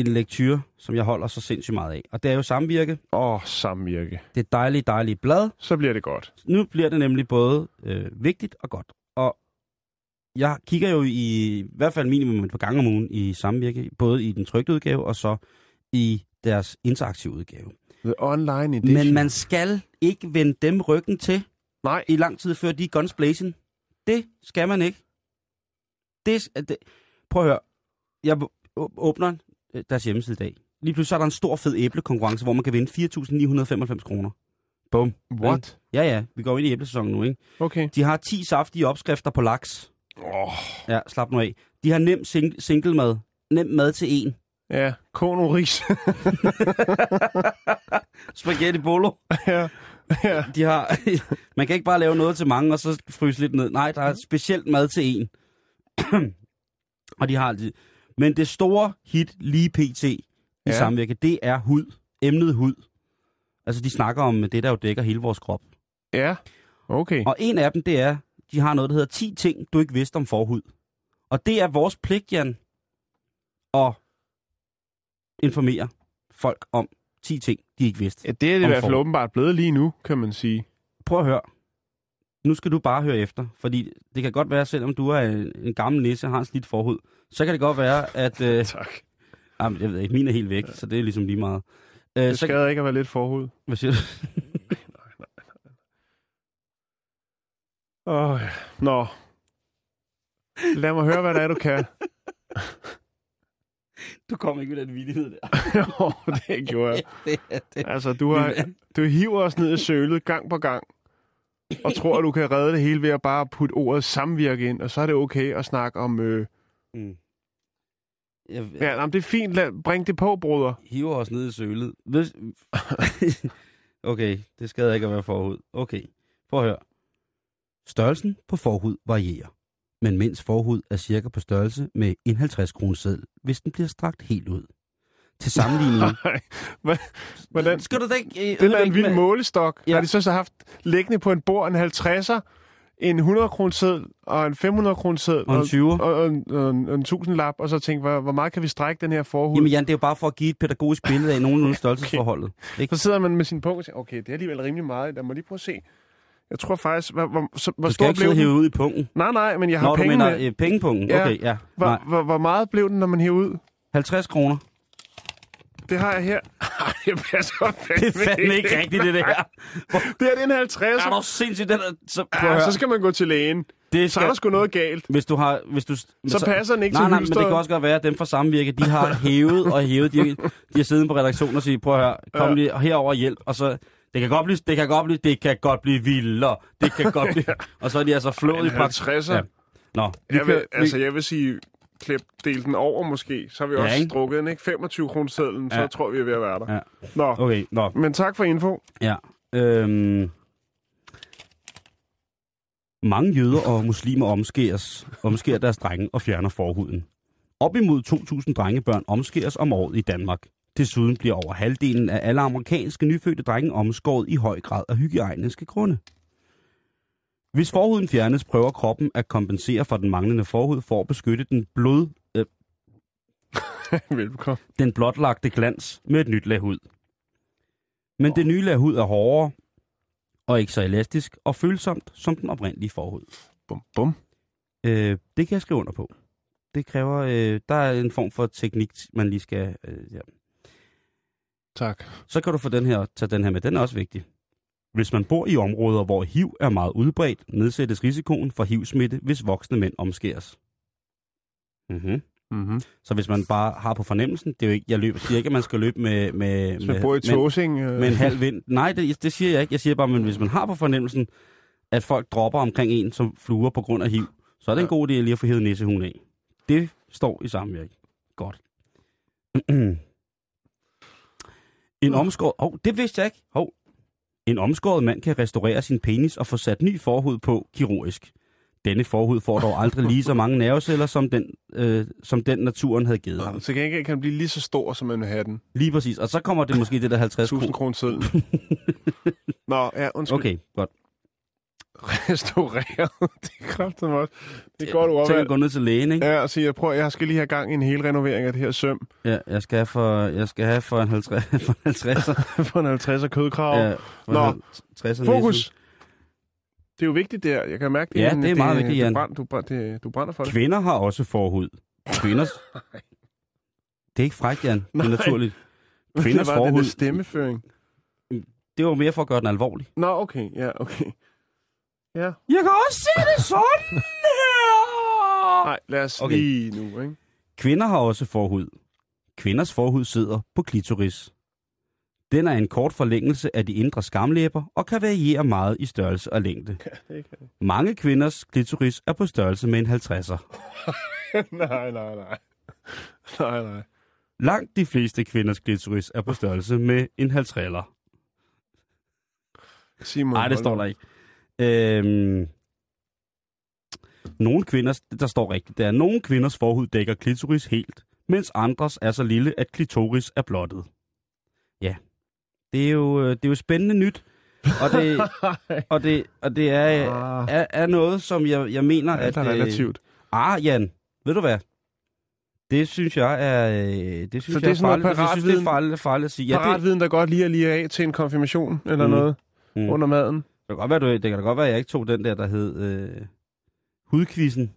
en lektyr, som jeg holder så sindssygt meget af. Og det er jo samvirke. Åh, oh, samvirke. Det er dejlige, dejlige blad. Så bliver det godt. Nu bliver det nemlig både øh, vigtigt og godt. Og jeg kigger jo i, i hvert fald minimum et par gange om ugen i samvirke, både i den trygte udgave og så i deres interaktive udgave. The online edition. Men man skal ikke vende dem ryggen til Nej, i lang tid, før de er guns blazing. Det skal man ikke. Det, det, prøv at høre. Jeg åbner deres hjemmeside i dag. Lige pludselig så er der en stor fed æblekonkurrence, hvor man kan vinde 4.995 kroner. Bum. what? Ja, ja. Vi går ind i æblesæsonen nu, ikke? Okay. De har 10 saftige opskrifter på laks. Oh, Ja, slap nu af. De har nem sing- single mad. Nem mad til en. ja. Kono ris. Spaghetti bolo. ja. ja. De har, man kan ikke bare lave noget til mange, og så fryse lidt ned. Nej, der er specielt mad til en. og de har altid. Men det store hit lige pt. i Ja. ja. samvirke, det er hud. Emnet hud. Altså, de snakker om det, der jo dækker hele vores krop. Ja. Okay. Og en af dem, det er, de har noget, der hedder 10 ting, du ikke vidste om forhud. Og det er vores pligt, Jan, at informere folk om 10 ting, de ikke vidste. Ja, det er det i hvert fald åbenbart blevet lige nu, kan man sige. prøv at høre. Nu skal du bare høre efter, fordi det kan godt være, selvom du er en, en gammel nisse og har en slidt forhud, så kan det godt være, at... Øh, Tak. jamen, jeg ved ikke, min er helt væk, så det er ligesom lige meget. Øh, Det så, skader ikke at være lidt forhud. hvad siger du? Åh, oh, nå. Lad mig høre, hvad det er, du kan. Du kommer ikke med den vidighed der. Jo, det gjorde jeg. det, det. Altså, du, har, du hiver os ned i sølet gang på gang, og tror, at du kan redde det hele ved at bare putte ordet samvirke ind, og så er det okay at snakke om... Øh... Mm. Jeg, Ja, jamen, det er fint. Lad, bring det på, bruder. hiver os ned i sølet. Hvis... okay, det skader ikke at være forhud. Okay, prøv at høre. Størrelsen på forhud varierer, men mænds forhud er cirka på størrelse med en 50 kroner seddel, hvis den bliver strakt helt ud. Til sammenligning... Nej, hvordan? Skal du da ikke... Øh, Det er en vild med- målestok. Ja. Har de så, så haft liggende på en bord en 50'er, en 100 kroner seddel og en 500 kroner seddel Og en 20'er. og, og, en, og en, og en 1000 lap, og så tænkt, hvor, hvor meget kan vi strække den her forhud? Jamen Jan, det er jo bare for at give et pædagogisk billede af nogenlunde størrelsesforholdet. Ikke? Så sidder man med sin punkt og siger, okay, det er alligevel rimelig meget. Lad mig lige prøve at se. Jeg tror faktisk, hvor, hvor, så, hvor Du stor blev den? hive ud i punkten. Nej, nej, men jeg har du penge mener med. øh, pengepunkten. Ja. Okay, ja. Hvor, hvor, hvor meget blev den, når man hiver ud? 50 kroner. Det har jeg her. Ej, det passer fandme Det er fandme ikke rigtigt, det der. Det er en 50'er. Er du sindssygt? Den er, så, Ja, så skal man gå til lægen. det Så er der sgu noget galt. Hvis du har... Hvis du, Så passer den ikke nej, til nej, men det kan også godt være, at dem fra Samvirke, de har hævet og hævet. De, de har siddet på redaktionen og sagt, prøv at høre, kom Ja. lige herover og hjælp. Og så, det kan godt blive, det kan godt blive, det kan godt blive vildere. Det kan godt blive... Og så er de altså flået i praksis. 50'er. Ja. Nå, vi Jeg vil, vi- altså, jeg vil sige, klip, del den over måske. Så har vi Ja, også ikke? strukket den, ikke? 25 kroner sedlen, så Ja. tror vi er ved at være der. Ja. Nå, Okay, nå. men tak for info. Ja. Øhm, mange jøder og muslimer omskæres, omskærer deres drenge og fjerner forhuden. Op imod 2.000 drengebørn omskæres om året i Danmark. Desuden bliver over halvdelen af alle amerikanske nyfødte drenge omskåret i høj grad af hygiejniske grunde. Hvis forhuden fjernes, prøver kroppen at kompensere for den manglende forhud for at beskytte den, blod, øh, Velbekomme. den blotlagte glans med et nyt lag hud. Men det nye lag hud er hårdere og ikke så elastisk og følsomt som den oprindelige forhud. Bum, bum. Øh, det kan jeg skrive under på. Det kræver, øh, der er en form for teknik, man lige skal... Øh, ja. Tak. Så kan du få den her, tage den her med, den er også vigtig. Hvis man bor i områder, hvor HIV er meget udbredt, nedsættes risikoen for HIV-smitte, hvis voksne mænd omskæres. Mm-hmm. Mm-hmm. Så hvis man bare har på fornemmelsen, det er jo ikke, jeg løber, siger ikke, at man skal løbe med, med, Hvis man med, bor i med, Tåsing... Øh, med en halv vind. Nej, det, det siger jeg ikke. Jeg siger bare, men hvis man har på fornemmelsen, at folk dropper omkring en som fluer på grund af HIV, så er det en Ja. god idé lige at få hævet nissehuen af. Det står i samvirke. Godt. en omskåret... Hov, det vidste jeg ikke. Hov. En omskåret mand kan restaurere sin penis og få sat ny forhud på kirurgisk. Denne forhud får dog aldrig lige så mange nerveceller, som den, øh, som den naturen havde givet ham. Så kan kan den blive lige så stor, som man vil have den. Lige præcis. Og så kommer det måske det der 50 1000 kroner. kroner sedlen. Nå, ja, undskyld. Okay, godt. Restaureret. det er kraftigt også. Det er godt ord. Så kan gå ned til lægen, ikke? Ja, og sige, jeg prøver, jeg skal lige have gang i en hel renovering af det her søm. Ja, jeg skal have for, jeg skal have for en 50, for en 50'er. For en 50'er kødkrav. Ja, Nå. en 50'er Fokus! Det er jo vigtigt der. Jeg kan mærke, Ja, det er meget vigtigt, Jan. Du, brænd, du, brænd, det, du brænder for det. Kvinder har også forhud. Kvinders... Det er ikke frækt, Jan. Det er naturligt. det Kvinders var den der forhud, stemmeføring. det var mere for at gøre den alvorlig. Nå, okay. Ja, okay. Ja. Jeg kan også se det sådan her! Nej, lad os Okay. lige nu, ikke? Kvinder har også forhud. Kvinders forhud sidder på klitoris. Den er en kort forlængelse af de indre skamlæber og kan variere meget i størrelse og længde. det kan Mange kvinders klitoris er på størrelse med en 50'er. nej, nej, nej. Nej, nej. Langt de fleste kvinders klitoris er på størrelse med en 50'er. Simon, Nej, det står der ikke. Øhm, nogle kvinders, der står rigtigt, der er nogle kvinders forhud dækker klitoris helt, mens andres er så lille, at klitoris er blottet. Ja, det er jo, øh, det er jo spændende nyt, og det, og det, og det er, Ah. er, er noget, som jeg, jeg mener, Alt at... er øh, relativt. Ah, Jan, ved du hvad? Det synes jeg er, øh, det synes Så det jeg er noget farligt. Jeg synes, det er paratviden? farligt, farligt at sige. Ja, Ja, det, Paratviden, der godt lige er lige af til en konfirmation eller Mm. noget mm. under maden. Det kan, godt være, du, det kan da godt være, at jeg ikke tog den der, der hed øh, hudquizzen.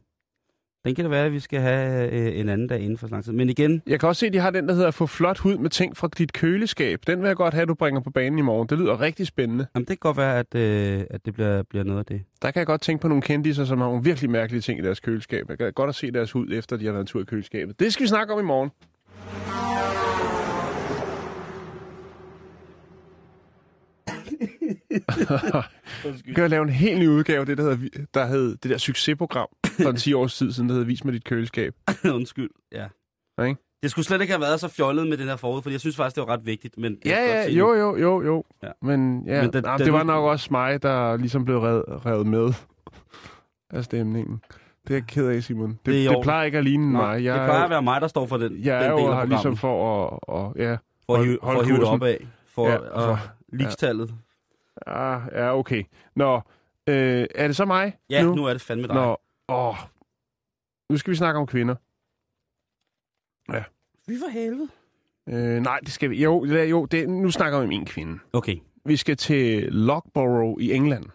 Den kan det være, at vi skal have øh, en anden dag inden for lang tid. Men igen, Jeg kan også se, at de har den, der hedder få flot hud med ting fra dit køleskab. Den vil jeg godt have, at du bringer på banen i morgen. Det lyder rigtig spændende. jamen, det kan godt være, at, øh, at det bliver, bliver noget af det. Der kan jeg godt tænke på nogle kendiser, som har nogle virkelig mærkelige ting i deres køleskab. Jeg kan godt at se deres hud, efter de har været en tur i køleskabet. Det skal vi snakke om i morgen. Kan lave en helt ny udgave af det, der, Vi- der hed det der succesprogram for en 10 års tid siden, der hedder Vis mig dit køleskab. Undskyld, ja. Ja, ikke? Det skulle slet ikke have været så fjollet med den her forud, for jeg synes faktisk, det var ret vigtigt. Men jeg Ja, ja, jo, jo, jo, jo. Ja. Men, ja, Men da- det, da det var nok også mig, der ligesom blev revet, revet med. af stemningen. Det er jeg ked af, Simon. Det, Det det, plejer ikke at ligne Nej, mig. Jeg, det plejer at være mig, der står for den, jeg den er del af her programmet. ligesom for at... Og, ja, for at hive, for hold at hive det op af. For Ja, for- uh, ligestallet. Ah, ja, okay. Nå, øh, er det så mig Ja, nu? nu er det fandme dig. Nå, åh. Nu skal vi snakke om kvinder. Fy for helvede. Øh, nej, det skal vi. Jo, det, jo det, nu snakker vi om en kvinde. Okay. Vi skal til Loughborough i England.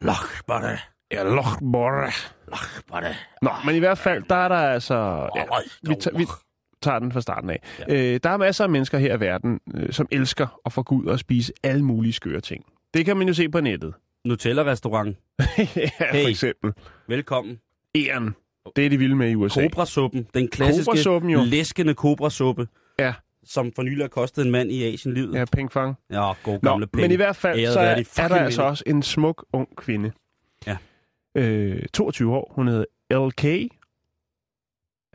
Lochbarte. Ja, Loughborough. Lochbarte. Nå, men i hvert fald, der er der altså... Ja, vi, tager, vi tager den fra starten af. Ja. Øh, der er masser af mennesker her i verden, øh, som elsker at få ud og spise alle mulige skøre ting. Det kan man jo se på nettet. Nutella-restaurant. ja, Hey. for eksempel. Velkommen. Eren. Det er de vilde med i USA. Kobrasuppen. Den klassiske Kobrasuppen jo. læskende kobrasuppe. Ja. Som for nylig har kostet en mand i Asien livet. Ja, pengfang. ja god Nå, gamle penge. men i hvert fald, Æret så er, de er fucking der altså også en smuk, ung kvinde. Ja. Øh, 22 år. Hun hedder LK.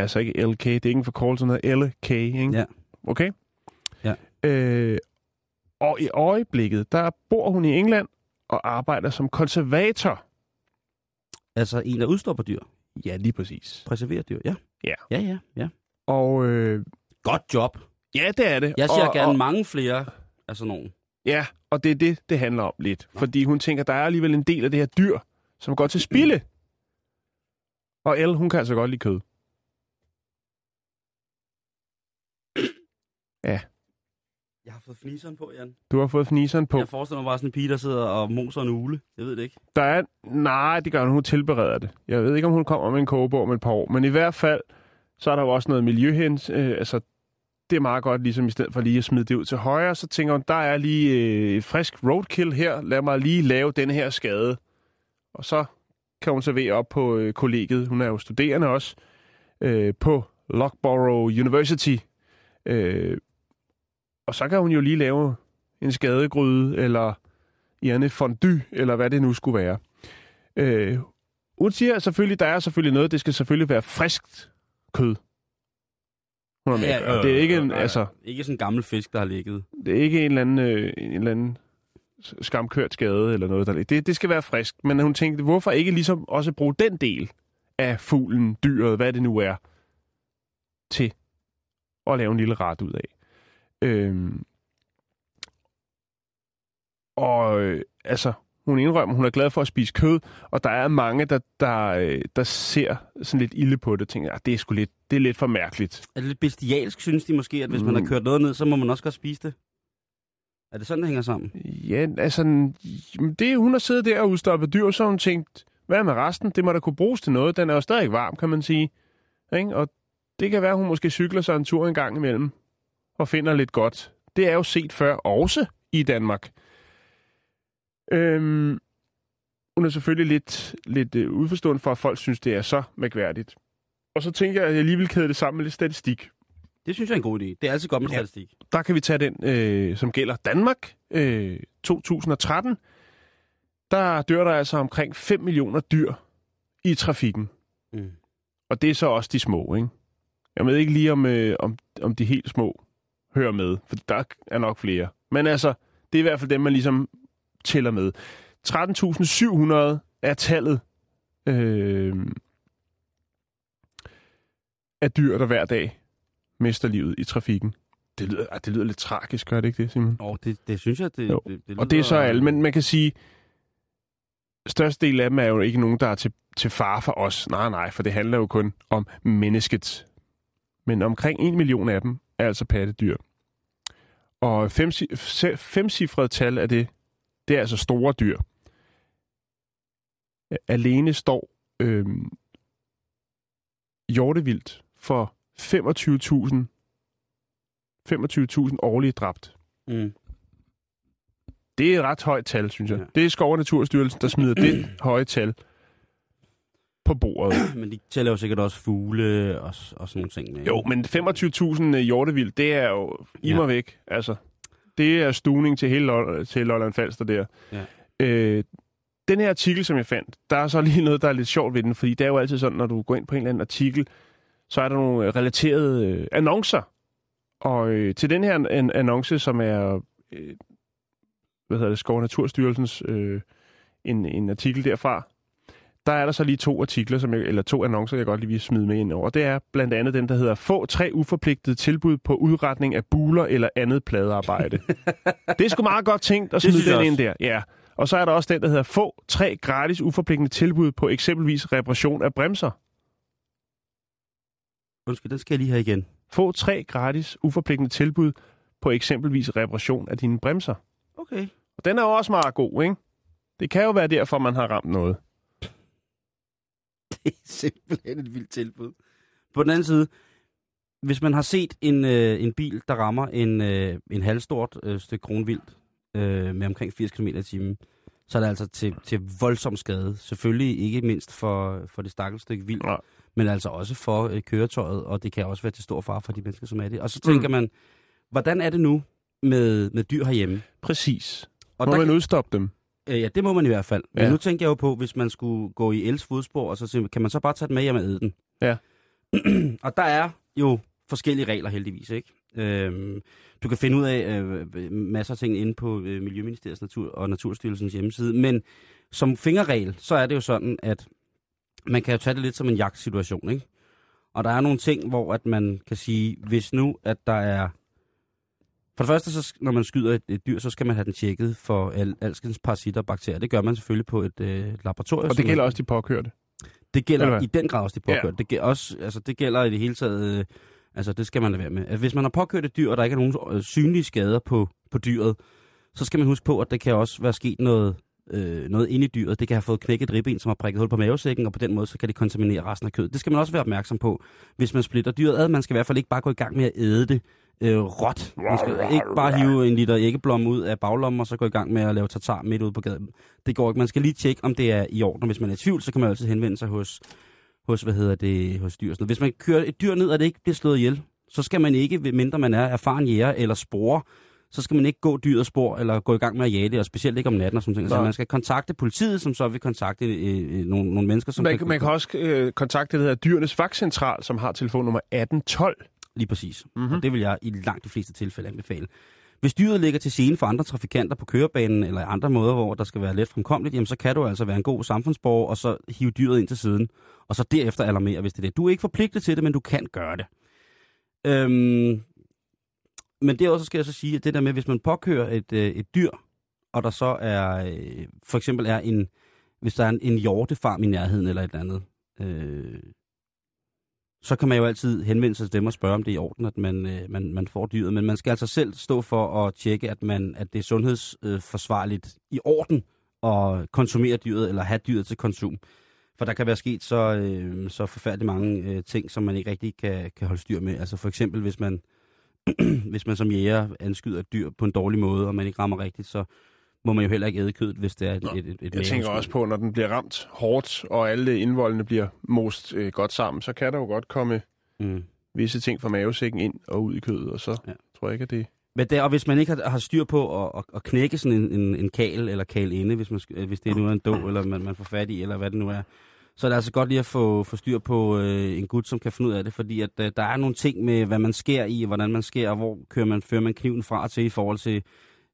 Altså ikke LK, det er ikke en forkortelse, hun hedder LK, ikke? Ja. Okay? Ja. Øh, og i øjeblikket, der bor hun i England og arbejder som konservator. Altså en, der udstopper dyr. Ja, lige præcis. Preserverer dyr, ja. Ja. Ja, ja, ja. Og øh, Godt job. ja, det er det. Jeg ser og, gerne og, mange flere af sådan nogen. Ja, og det er det, det handler om lidt. Fordi hun tænker, der er alligevel en del af det her dyr, som går til spilde. Og Elle, hun kan altså godt lide kød. Jeg har fået fniseren på, Jan. Du har fået fniseren på. Jeg forestiller mig bare sådan en pige, der sidder og moser en ule. Jeg ved det ikke. Der er... Nej, det gør hun. Hun tilbereder det. Jeg ved ikke, om hun kommer med en kogebog om et par år. Men i hvert fald, så er der jo også noget miljøhens. Øh, altså, det er meget godt, ligesom i stedet for lige at smide det ud til højre, så tænker hun, der er lige øh, frisk roadkill her. Lad mig lige lave den her skade. Og så kan hun servere op på øh, kollegiet. Hun er jo studerende også. Øh, på Loughborough University. Øh, og så kan hun jo lige lave en skadegryde, eller Janne fondue, eller hvad det nu skulle være. Øh, hun siger selvfølgelig, der er selvfølgelig noget, det skal selvfølgelig være friskt kød. Hun med. Ja, øh, det er ikke en, altså, Ikke sådan en gammel fisk, der har ligget. det er ikke en eller anden, øh, en eller anden skamkørt skade eller noget. Der, det, det skal være frisk. Men hun tænkte, hvorfor ikke ligesom også bruge den del af fuglen, dyret, hvad det nu er, til at lave en lille ret ud af. Øhm, og øh, altså, hun indrømmer, hun er glad for at spise kød, og der er mange, der, der, øh, der ser sådan lidt ilde på det, og tænker, at det er sgu lidt, det er lidt for mærkeligt. Er det lidt bestialsk, synes de måske, at hvis mm. man har Mm. kørt noget ned, så må man også godt spise det? Er det sådan, det hænger sammen? Ja, altså, det, hun har siddet der og udstoppet dyr, så har hun tænkt, hvad med resten? Det må da kunne bruges til noget. Den er jo stadig varm, kan man sige. Ikke? Og det kan være, hun måske cykler sig en tur en gang imellem og finder lidt godt. Det er jo set før også i Danmark. Øhm, hun er selvfølgelig lidt, lidt øh, udforstående for, at folk synes, det er så mærkværdigt. Og så tænker jeg, at jeg lige vil kæde det sammen med lidt statistik. Det synes jeg er en god idé. Det er altid godt med Ja. statistik. Der kan vi tage den, øh, som gælder Danmark. Øh, 2013, der dør der altså omkring 5 millioner dyr i trafikken. Mm. Og det er så også de små, ikke? Jeg ved ikke lige, om, øh, om, om de helt små hører med, for der er nok flere. Men altså, det er i hvert fald dem, man ligesom tæller med. 13.700 er tallet øh, af dyr, der hver dag mister livet i trafikken. Det lyder, ah, det lyder lidt tragisk, gør det ikke det, Simon? Og det, det synes jeg, det, Jo. det, det Og det er så lyder- alle, men man kan sige, største del af dem er jo ikke nogen, der er til, til far for os. Nej, nej, for det handler jo kun om mennesket. Men omkring en million af dem er altså pattedyr. Og fem, femcifret tal af det, det er altså store dyr. Alene står øhm, hjortevildt for 25.000 25.000 årlige dræbt. Mm. Det er et ret højt tal, synes jeg. Ja. Det er Skov- og Naturstyrelsen, der smider det høje tal på bordet. Men de tæller jo sikkert også fugle og, og sådan nogle ting. Med. Jo, men 25.000 hjortevild, det er jo i Ja. mig væk. Altså, det er stuning til hele Lol- til Lolland Falster der. Ja. Øh, den her artikel, som jeg fandt, der er så lige noget, der er lidt sjovt ved den, fordi det er jo altid sådan, når du går ind på en eller anden artikel, så er der nogle øh, relaterede øh, annoncer. Og øh, til den her an- annonce, som er øh, hvad hedder det, Skov- Naturstyrelsens øh, en, en artikel derfra, der er der så lige to artikler, som jeg, eller to annoncer, jeg godt lige vil smide med ind over. Det er blandt andet den, der hedder Få tre uforpligtede tilbud på udretning af buler eller andet pladearbejde. det er sgu meget godt tænkt at smide den ind der. Ja. Og så er der også den, der hedder Få tre gratis uforpligtende tilbud på eksempelvis reparation af bremser. Undskyld, den skal jeg lige have igen. Få tre gratis uforpligtende tilbud på eksempelvis reparation af dine bremser. Okay. Og den er jo også meget god, ikke? Det kan jo være derfor, man har ramt noget. Det er simpelthen et vildt tilbud. På den anden side, hvis man har set en, øh, en bil, der rammer en, øh, en halvstort øh, stykke kronvildt øh, med omkring 80 km i timen, så er det altså til, til voldsom skade. Selvfølgelig ikke mindst for, for det stakkels stykke vildt, Nej. men altså også for øh, køretøjet, og det kan også være til stor far for de mennesker, som er det. Og så tænker Mm. man, hvordan er det nu med, med dyr herhjemme? Præcis. Og Må der man kan- udstoppe dem? Øh, ja, det må man i hvert fald. Men Ja. nu tænker jeg jo på, hvis man skulle gå i Els fodspor, og så kan man så bare tage den med hjem og æde den? Ja. og der er jo forskellige regler heldigvis, ikke? Øhm, du kan finde ud af øh, masser af ting inde på øh, Miljøministeriets Natur og Naturstyrelsens hjemmeside, men som fingerregel, så er det jo sådan, at man kan jo tage det lidt som en jagtsituation, ikke? Og der er nogle ting, hvor at man kan sige, hvis nu, at der er... For det første, så, når man skyder et, et dyr, så skal man have den tjekket for al, alskens parasitter og bakterier. Det gør man selvfølgelig på et øh, laboratorium. Og det gælder er- også de påkørte. det gælder i den grad også de påkørte. Ja. Det, gælder også, altså, det gælder i det hele taget... Øh, altså, det skal man lade være med. Hvis man har påkørt et dyr, og der ikke er nogen øh, synlige skader på, på dyret, så skal man huske på, at det kan også være sket noget, øh, noget inde i dyret. Det kan have fået knækket et ribben, som har prikket hul på mavesækken, og på den måde, så kan det kontaminere resten af kødet. Det skal man også være opmærksom på, hvis man splitter dyret ad. Man skal i hvert fald ikke bare gå i gang med at æde det øh, råt. Man skal ikke bare hive en liter æggeblomme ud af baglommen, og så gå i gang med at lave tartar midt ude på gaden. Det går ikke. Man skal lige tjekke, om det er i orden. Og hvis man er i tvivl, så kan man altid henvende sig hos, hos hvad hedder det, hos dyr. Hvis man kører et dyr ned, og det ikke bliver slået ihjel, så skal man ikke, mindre man er erfaren jæger eller sporer, så skal man ikke gå dyrets spor eller gå i gang med at jage det, og specielt ikke om natten og sådan noget. Så man skal kontakte politiet, som så vil kontakte øh, øh, nogle, nogle mennesker, som Man, man kan også øh, kontakte det, der hedder Dyrenes Vagtcentral, som har telefonnummer 1812. Lige præcis. Mhm. Mm-hmm. Og det vil jeg i langt de fleste tilfælde anbefale. Hvis dyret ligger til scene for andre trafikanter på kørebanen eller andre måder, hvor der skal være let fremkommeligt, jamen så kan du altså være en god samfundsborger og så hive dyret ind til siden. Og så derefter alarmere, hvis det er det. Du er ikke forpligtet til det, men du kan gøre det. Øhm, men derudover så skal jeg så sige, at det der med, hvis man påkører et, øh, et dyr, og der så er, øh, for eksempel er en, hvis der er en, en hjortefarm i nærheden eller et eller andet, øh, så kan man jo altid henvende sig til dem og spørge, om det er i orden, at man, øh, man, man får dyret. Men man skal altså selv stå for at tjekke, at, man, at det er sundhedsforsvarligt øh, i orden at konsumere dyret eller have dyret til konsum. For der kan være sket så, øh, så forfærdeligt mange øh, ting, som man ikke rigtig kan, kan holde styr med. Altså for eksempel, hvis man, hvis man som jæger anskyder et dyr på en dårlig måde, og man ikke rammer rigtigt, så må man jo heller ikke æde kødet, hvis det er et, Nå, et, et, et Jeg tænker også på, når den bliver ramt hårdt, og alle indvoldene bliver most øh, godt sammen, så kan der jo godt komme Mm. visse ting fra mavesækken ind og ud i kødet, og så ja. Tror jeg ikke, at det... Men der, og hvis man ikke har, har styr på at, at, at knække sådan en, en, en kal eller kal inde, hvis, man, øh, hvis det nu er en dog, eller man, man får fat i, eller hvad det nu er, så er det altså godt lige at få, få styr på øh, en gut, som kan finde ud af det, fordi at, øh, der er nogle ting med, hvad man skærer i, og hvordan man skærer, og hvor kører man, fører man kniven fra til i forhold til,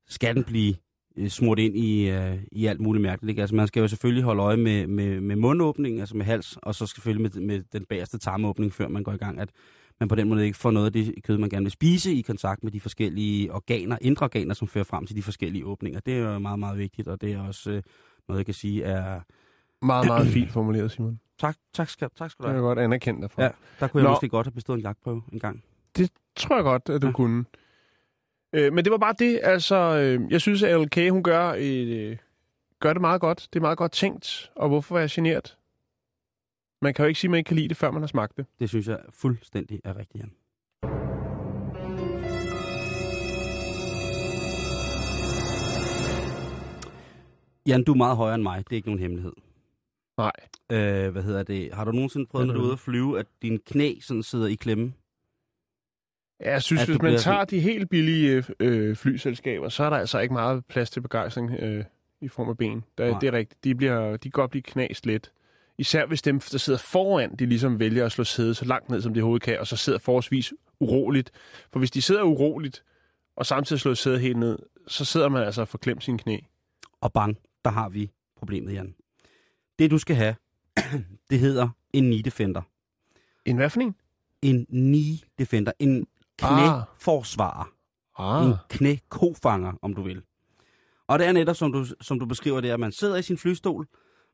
skal den blive smurt ind i, øh, i alt muligt mærkeligt. Ikke? Altså man skal jo selvfølgelig holde øje med, med, med mundåbning, altså med hals, og så selvfølgelig med, med den bagerste tarmåbning, før man går i gang, at man på den måde ikke får noget af det kød, man gerne vil spise i kontakt med de forskellige organer, indre organer, som fører frem til de forskellige åbninger. Det er jo meget, meget vigtigt, og det er også øh, noget, jeg kan sige er... Meget, meget fint formuleret, Simon. Tak, tak, skal, tak skal Det du er jeg have. godt anerkendt dig for. Ja, der kunne jeg Nå. måske godt have bestået en jagtprøve en gang. tror jeg godt, at du. Ja. kunne. Øh, men det var bare det, altså, øh, jeg synes, at LK, hun gør, øh, gør det meget godt. Det er meget godt tænkt, og hvorfor være generet? Man kan jo ikke sige, at man ikke kan lide det, før man har smagt det. Det synes jeg fuldstændig er rigtigt, Jan. Jan, du er meget højere end mig. Det er ikke nogen hemmelighed. Nej. Øh, hvad hedder det? Har du nogensinde prøvet, når du er ude at flyve, at din knæ sådan sidder i klemme? Ja, jeg synes, At hvis man tager de helt billige øh, flyselskaber, så er der altså ikke meget plads til begejstring øh, i form af ben. Der, Nej. det er rigtigt. De, bliver, de kan godt blive knast lidt. Især hvis dem, der sidder foran, de ligesom vælger at slå sædet så langt ned, som de overhovedet kan, og så sidder forholdsvis uroligt. For hvis de sidder uroligt, og samtidig slår sædet helt ned, så sidder man altså og får klemt sine knæ. Og bang, der har vi problemet, Jan. Det du skal have, Det hedder en knee defender. En hvad for en? En knee defender. En knæforsvarer. Ah. En knækofanger, om du vil. Og det er netop, som du, som du beskriver det, at man sidder i sin flystol,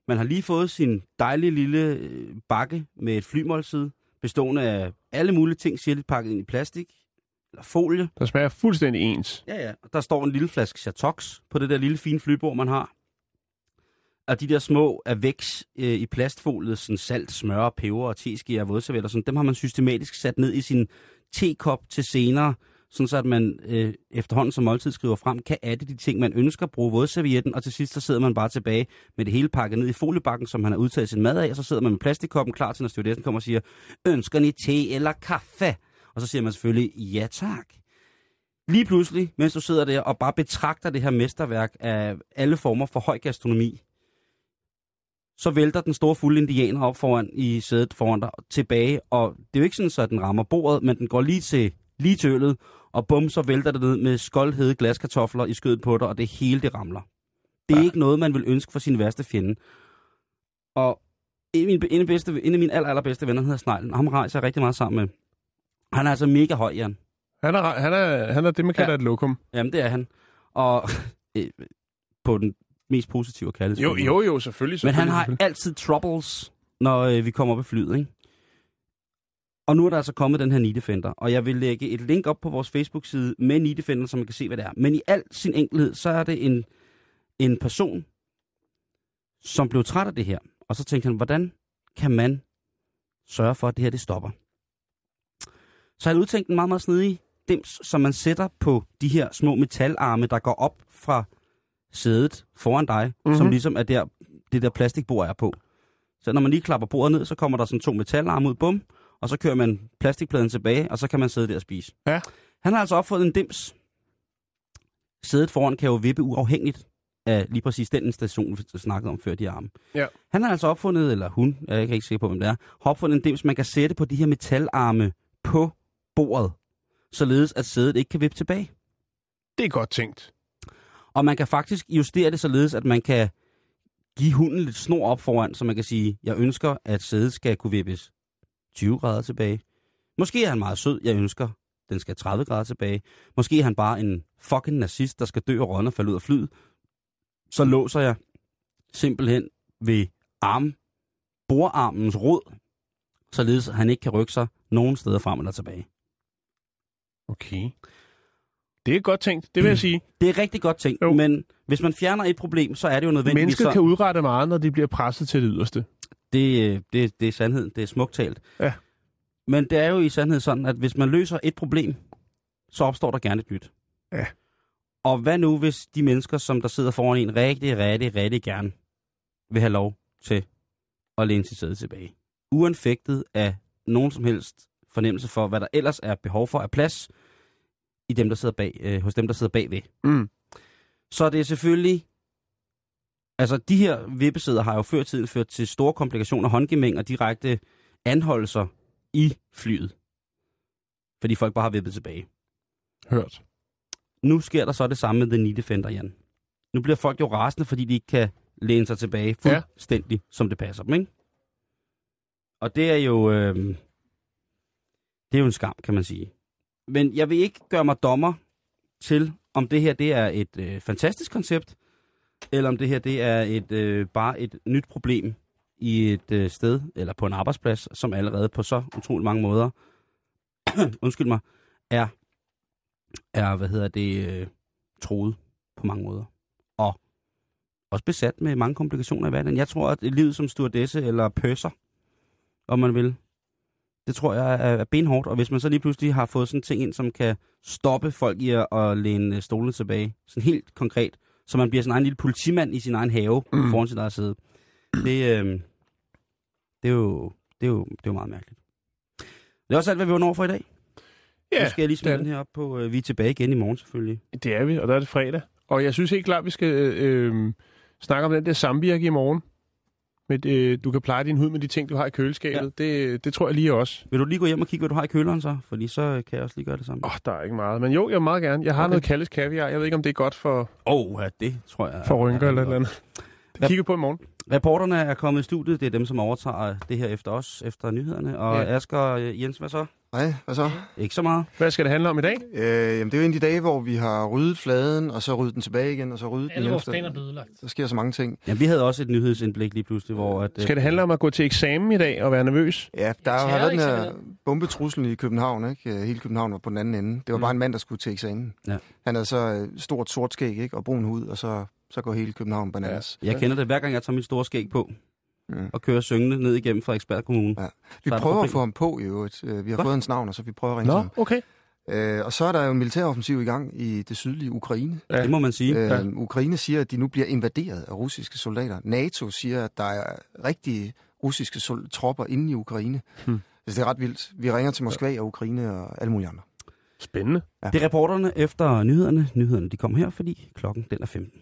man har lige fået sin dejlige lille øh, bakke med et flymålside, bestående af alle mulige ting, sirligt pakket ind i plastik, eller folie. Der smager fuldstændig ens. Ja, ja. Og der står en lille flaske Chatox på det der lille fine flybord, man har. Og de der små avex øh, i plastfoliet, sådan salt, smør, peber og teske og vådservietter, sådan, dem har man systematisk sat ned i sin tekop til senere, sådan så at man øh, efterhånden som måltid skriver frem, kan adde de ting, man ønsker, bruge vådservietten, og til sidst så sidder man bare tilbage med det hele pakket ned i foliebakken, som han har udtaget sin mad af, og så sidder man med plastikkoppen klar til, når stewardessen kommer og siger, ønsker ni te eller kaffe? Og så siger man selvfølgelig, ja tak. Lige pludselig, mens du sidder der og bare betragter det her mesterværk af alle former for høj gastronomi, så vælter den store fulde indianer op foran i sædet foran dig tilbage, og det er jo ikke sådan, så at den rammer bordet, men den går lige til, lige til øllet, og bum, så vælter det ned med skoldhede glaskartofler i skødet på dig, og det hele det ramler. Det er ja. ikke noget, man vil ønske for sin værste fjende. Og en af mine, en af bedste, en af mine aller, allerbedste venner hedder Sneglen, og ham rejser jeg rigtig meget sammen med. Han er altså mega høj, Jan. Han er, han er, han er det, man kalder ja. et lokum. Jamen, det er han. Og øh, på den mest positive og kærlighed. Jo, jo, jo, selvfølgelig. Men han selvfølgelig, har selvfølgelig. altid troubles, når øh, vi kommer op i flyet, ikke? Og nu er der altså kommet den her Knee Defender, og jeg vil lægge et link op på vores Facebook-side med Knee Defender, så man kan se, hvad det er. Men i al sin enkelhed, så er det en, en person, som blev træt af det her. Og så tænkte han, hvordan kan man sørge for, at det her det stopper? Så han udtænkt en meget, meget snedig dims, som man sætter på de her små metalarme, der går op fra sædet foran dig, Mhm. mm-hmm. som ligesom er der, det der plastikbord er på. Så når man lige klapper bordet ned, så kommer der sådan to metalarme ud, bum, og så kører man plastikpladen tilbage, og så kan man sidde der og spise. Ja. Han har altså opfundet en dims. Sædet foran kan jo vippe uafhængigt af lige præcis den station, vi snakkede om før de arme. Ja. Han har altså opfundet, eller hun, jeg er ikke sikker på, hvem det er, har opfundet en dims, man kan sætte på de her metalarme på bordet, således at sædet ikke kan vippe tilbage. Det er godt tænkt. Og man kan faktisk justere det således, at man kan give hunden lidt snor op foran, så man kan sige, jeg ønsker, at sædet skal kunne vippes 20 grader tilbage. Måske er han meget sød, jeg ønsker, den skal 30 grader tilbage. Måske er han bare en fucking nazist, der skal dø og rådne og falde ud af flyet. Så låser jeg simpelthen ved arm, bordarmens rod, således han ikke kan rykke sig nogen steder frem eller tilbage. Okay. Det er godt tænkt, det vil jeg sige. Det er rigtig godt tænkt, Jo. men hvis man fjerner et problem, så er det jo nødvendigvis Mennesket kan udrette meget, når de bliver presset til det yderste. Det, øh, det, det er sandhed. Det er smukt talt. Ja. Men det er jo i sandhed sådan, at hvis man løser et problem, så opstår der gerne et nyt. Ja. Og hvad nu, hvis de mennesker, som der sidder foran en, rigtig, rigtig, rigtig gerne vil have lov til at læne sit sæde tilbage? Uanfægtet af nogen som helst fornemmelse for, hvad der ellers er behov for af plads i dem, der sidder bag, øh, hos dem, der sidder bagved. Mm. Så det er selvfølgelig... Altså, de her vippesæder har jo før tiden ført til store komplikationer, håndgemæng og direkte anholdelser i flyet. Fordi folk bare har vippet tilbage. Hørt. Nu sker der så det samme med The Knee Defender, Jan. Nu bliver folk jo rasende, fordi de ikke kan læne sig tilbage fuldstændig, ja. som det passer dem, ikke? Og det er jo... Øh, det er jo en skam, kan man sige. Men jeg vil ikke gøre mig dommer til, om det her det er et øh, fantastisk koncept, eller om det her det er et øh, bare et nyt problem i et øh, sted, eller på en arbejdsplads, som allerede på så utrolig mange måder, undskyld mig, er, er hvad hedder det, øh, troet på mange måder. Og også besat med mange komplikationer i hverdagen. Jeg tror, at livet som stewardesse eller pøser, om man vil, det tror jeg er, benhårdt. Og hvis man så lige pludselig har fået sådan en ting ind, som kan stoppe folk i at, at læne stolene tilbage, sådan helt konkret, så man bliver en egen lille politimand i sin egen have mm. foran sit eget sæde. Det, øh, det, er jo, det, er jo, det er jo meget mærkeligt. Det er også alt, hvad vi var over for i dag. Ja, nu skal jeg lige smide den her op på. Øh, vi er tilbage igen i morgen selvfølgelig. Det er vi, og der er det fredag. Og jeg synes helt klart, vi skal øh, øh, snakke om den der samvirke i morgen. Med, øh, du kan pleje din hud med de ting, du har i køleskabet. Ja. Det, det tror jeg lige også. Vil du lige gå hjem og kigge, hvad du har i køleren så? Fordi så kan jeg også lige gøre det samme. Åh, oh, der er ikke meget. Men jo, jeg vil meget gerne. Jeg har Okay. noget Kalles kaviar. Jeg ved ikke, om det er godt for, Åh, oh, ja, det tror jeg. for rynker er eller rigtig et eller godt. andet. Det kigger på i morgen. Reporterne er kommet i studiet. Det er dem, som overtager det her efter os, efter nyhederne. Og Ja. Asger øh, Jens, hvad så? Nej, hvad så? Ikke så meget. Hvad skal det handle om i dag? Øh, jamen, det er jo en af de dage, hvor vi har ryddet fladen, og så ryddet den tilbage igen, og så ryddet den Alle vores efter- planer er blevet ødelagt. Der sker så mange ting. Ja, vi havde også et nyhedsindblik lige pludselig, hvor... At, øh, Skal det handle om at gå til eksamen i dag og være nervøs? Ja, der har været den her bombetruslen i København, ikke? Øh, Hele København var på den anden ende. Det var bare en mand, der skulle til eksamen. Ja. Han havde så øh, stort sort skæg, ikke? Og brun hud, og så, så går hele København bananas. Jeg kender det hver gang, jeg tager mit store skæg på Mm. og kører syngende ned igennem Frederiksberg Kommune. Ja. Vi er prøver at få ham på i øvrigt. Øh, Vi har Hva? fået hans navn, og så vi prøver at ringe til Nå, ham. okay. Øh, og så er der jo en militæroffensiv i gang i det sydlige Ukraine. Ja. Det må man sige. Øh, Ukraine siger, at de nu bliver invaderet af russiske soldater. NATO siger, at der er rigtige russiske sol- tropper inde i Ukraine. Hmm. Så det er ret vildt. Vi ringer til Moskva og Ukraine og alle mulige andre. Spændende. Det er reporterne efter nyhederne. Nyhederne de kommer her, fordi klokken den er 15.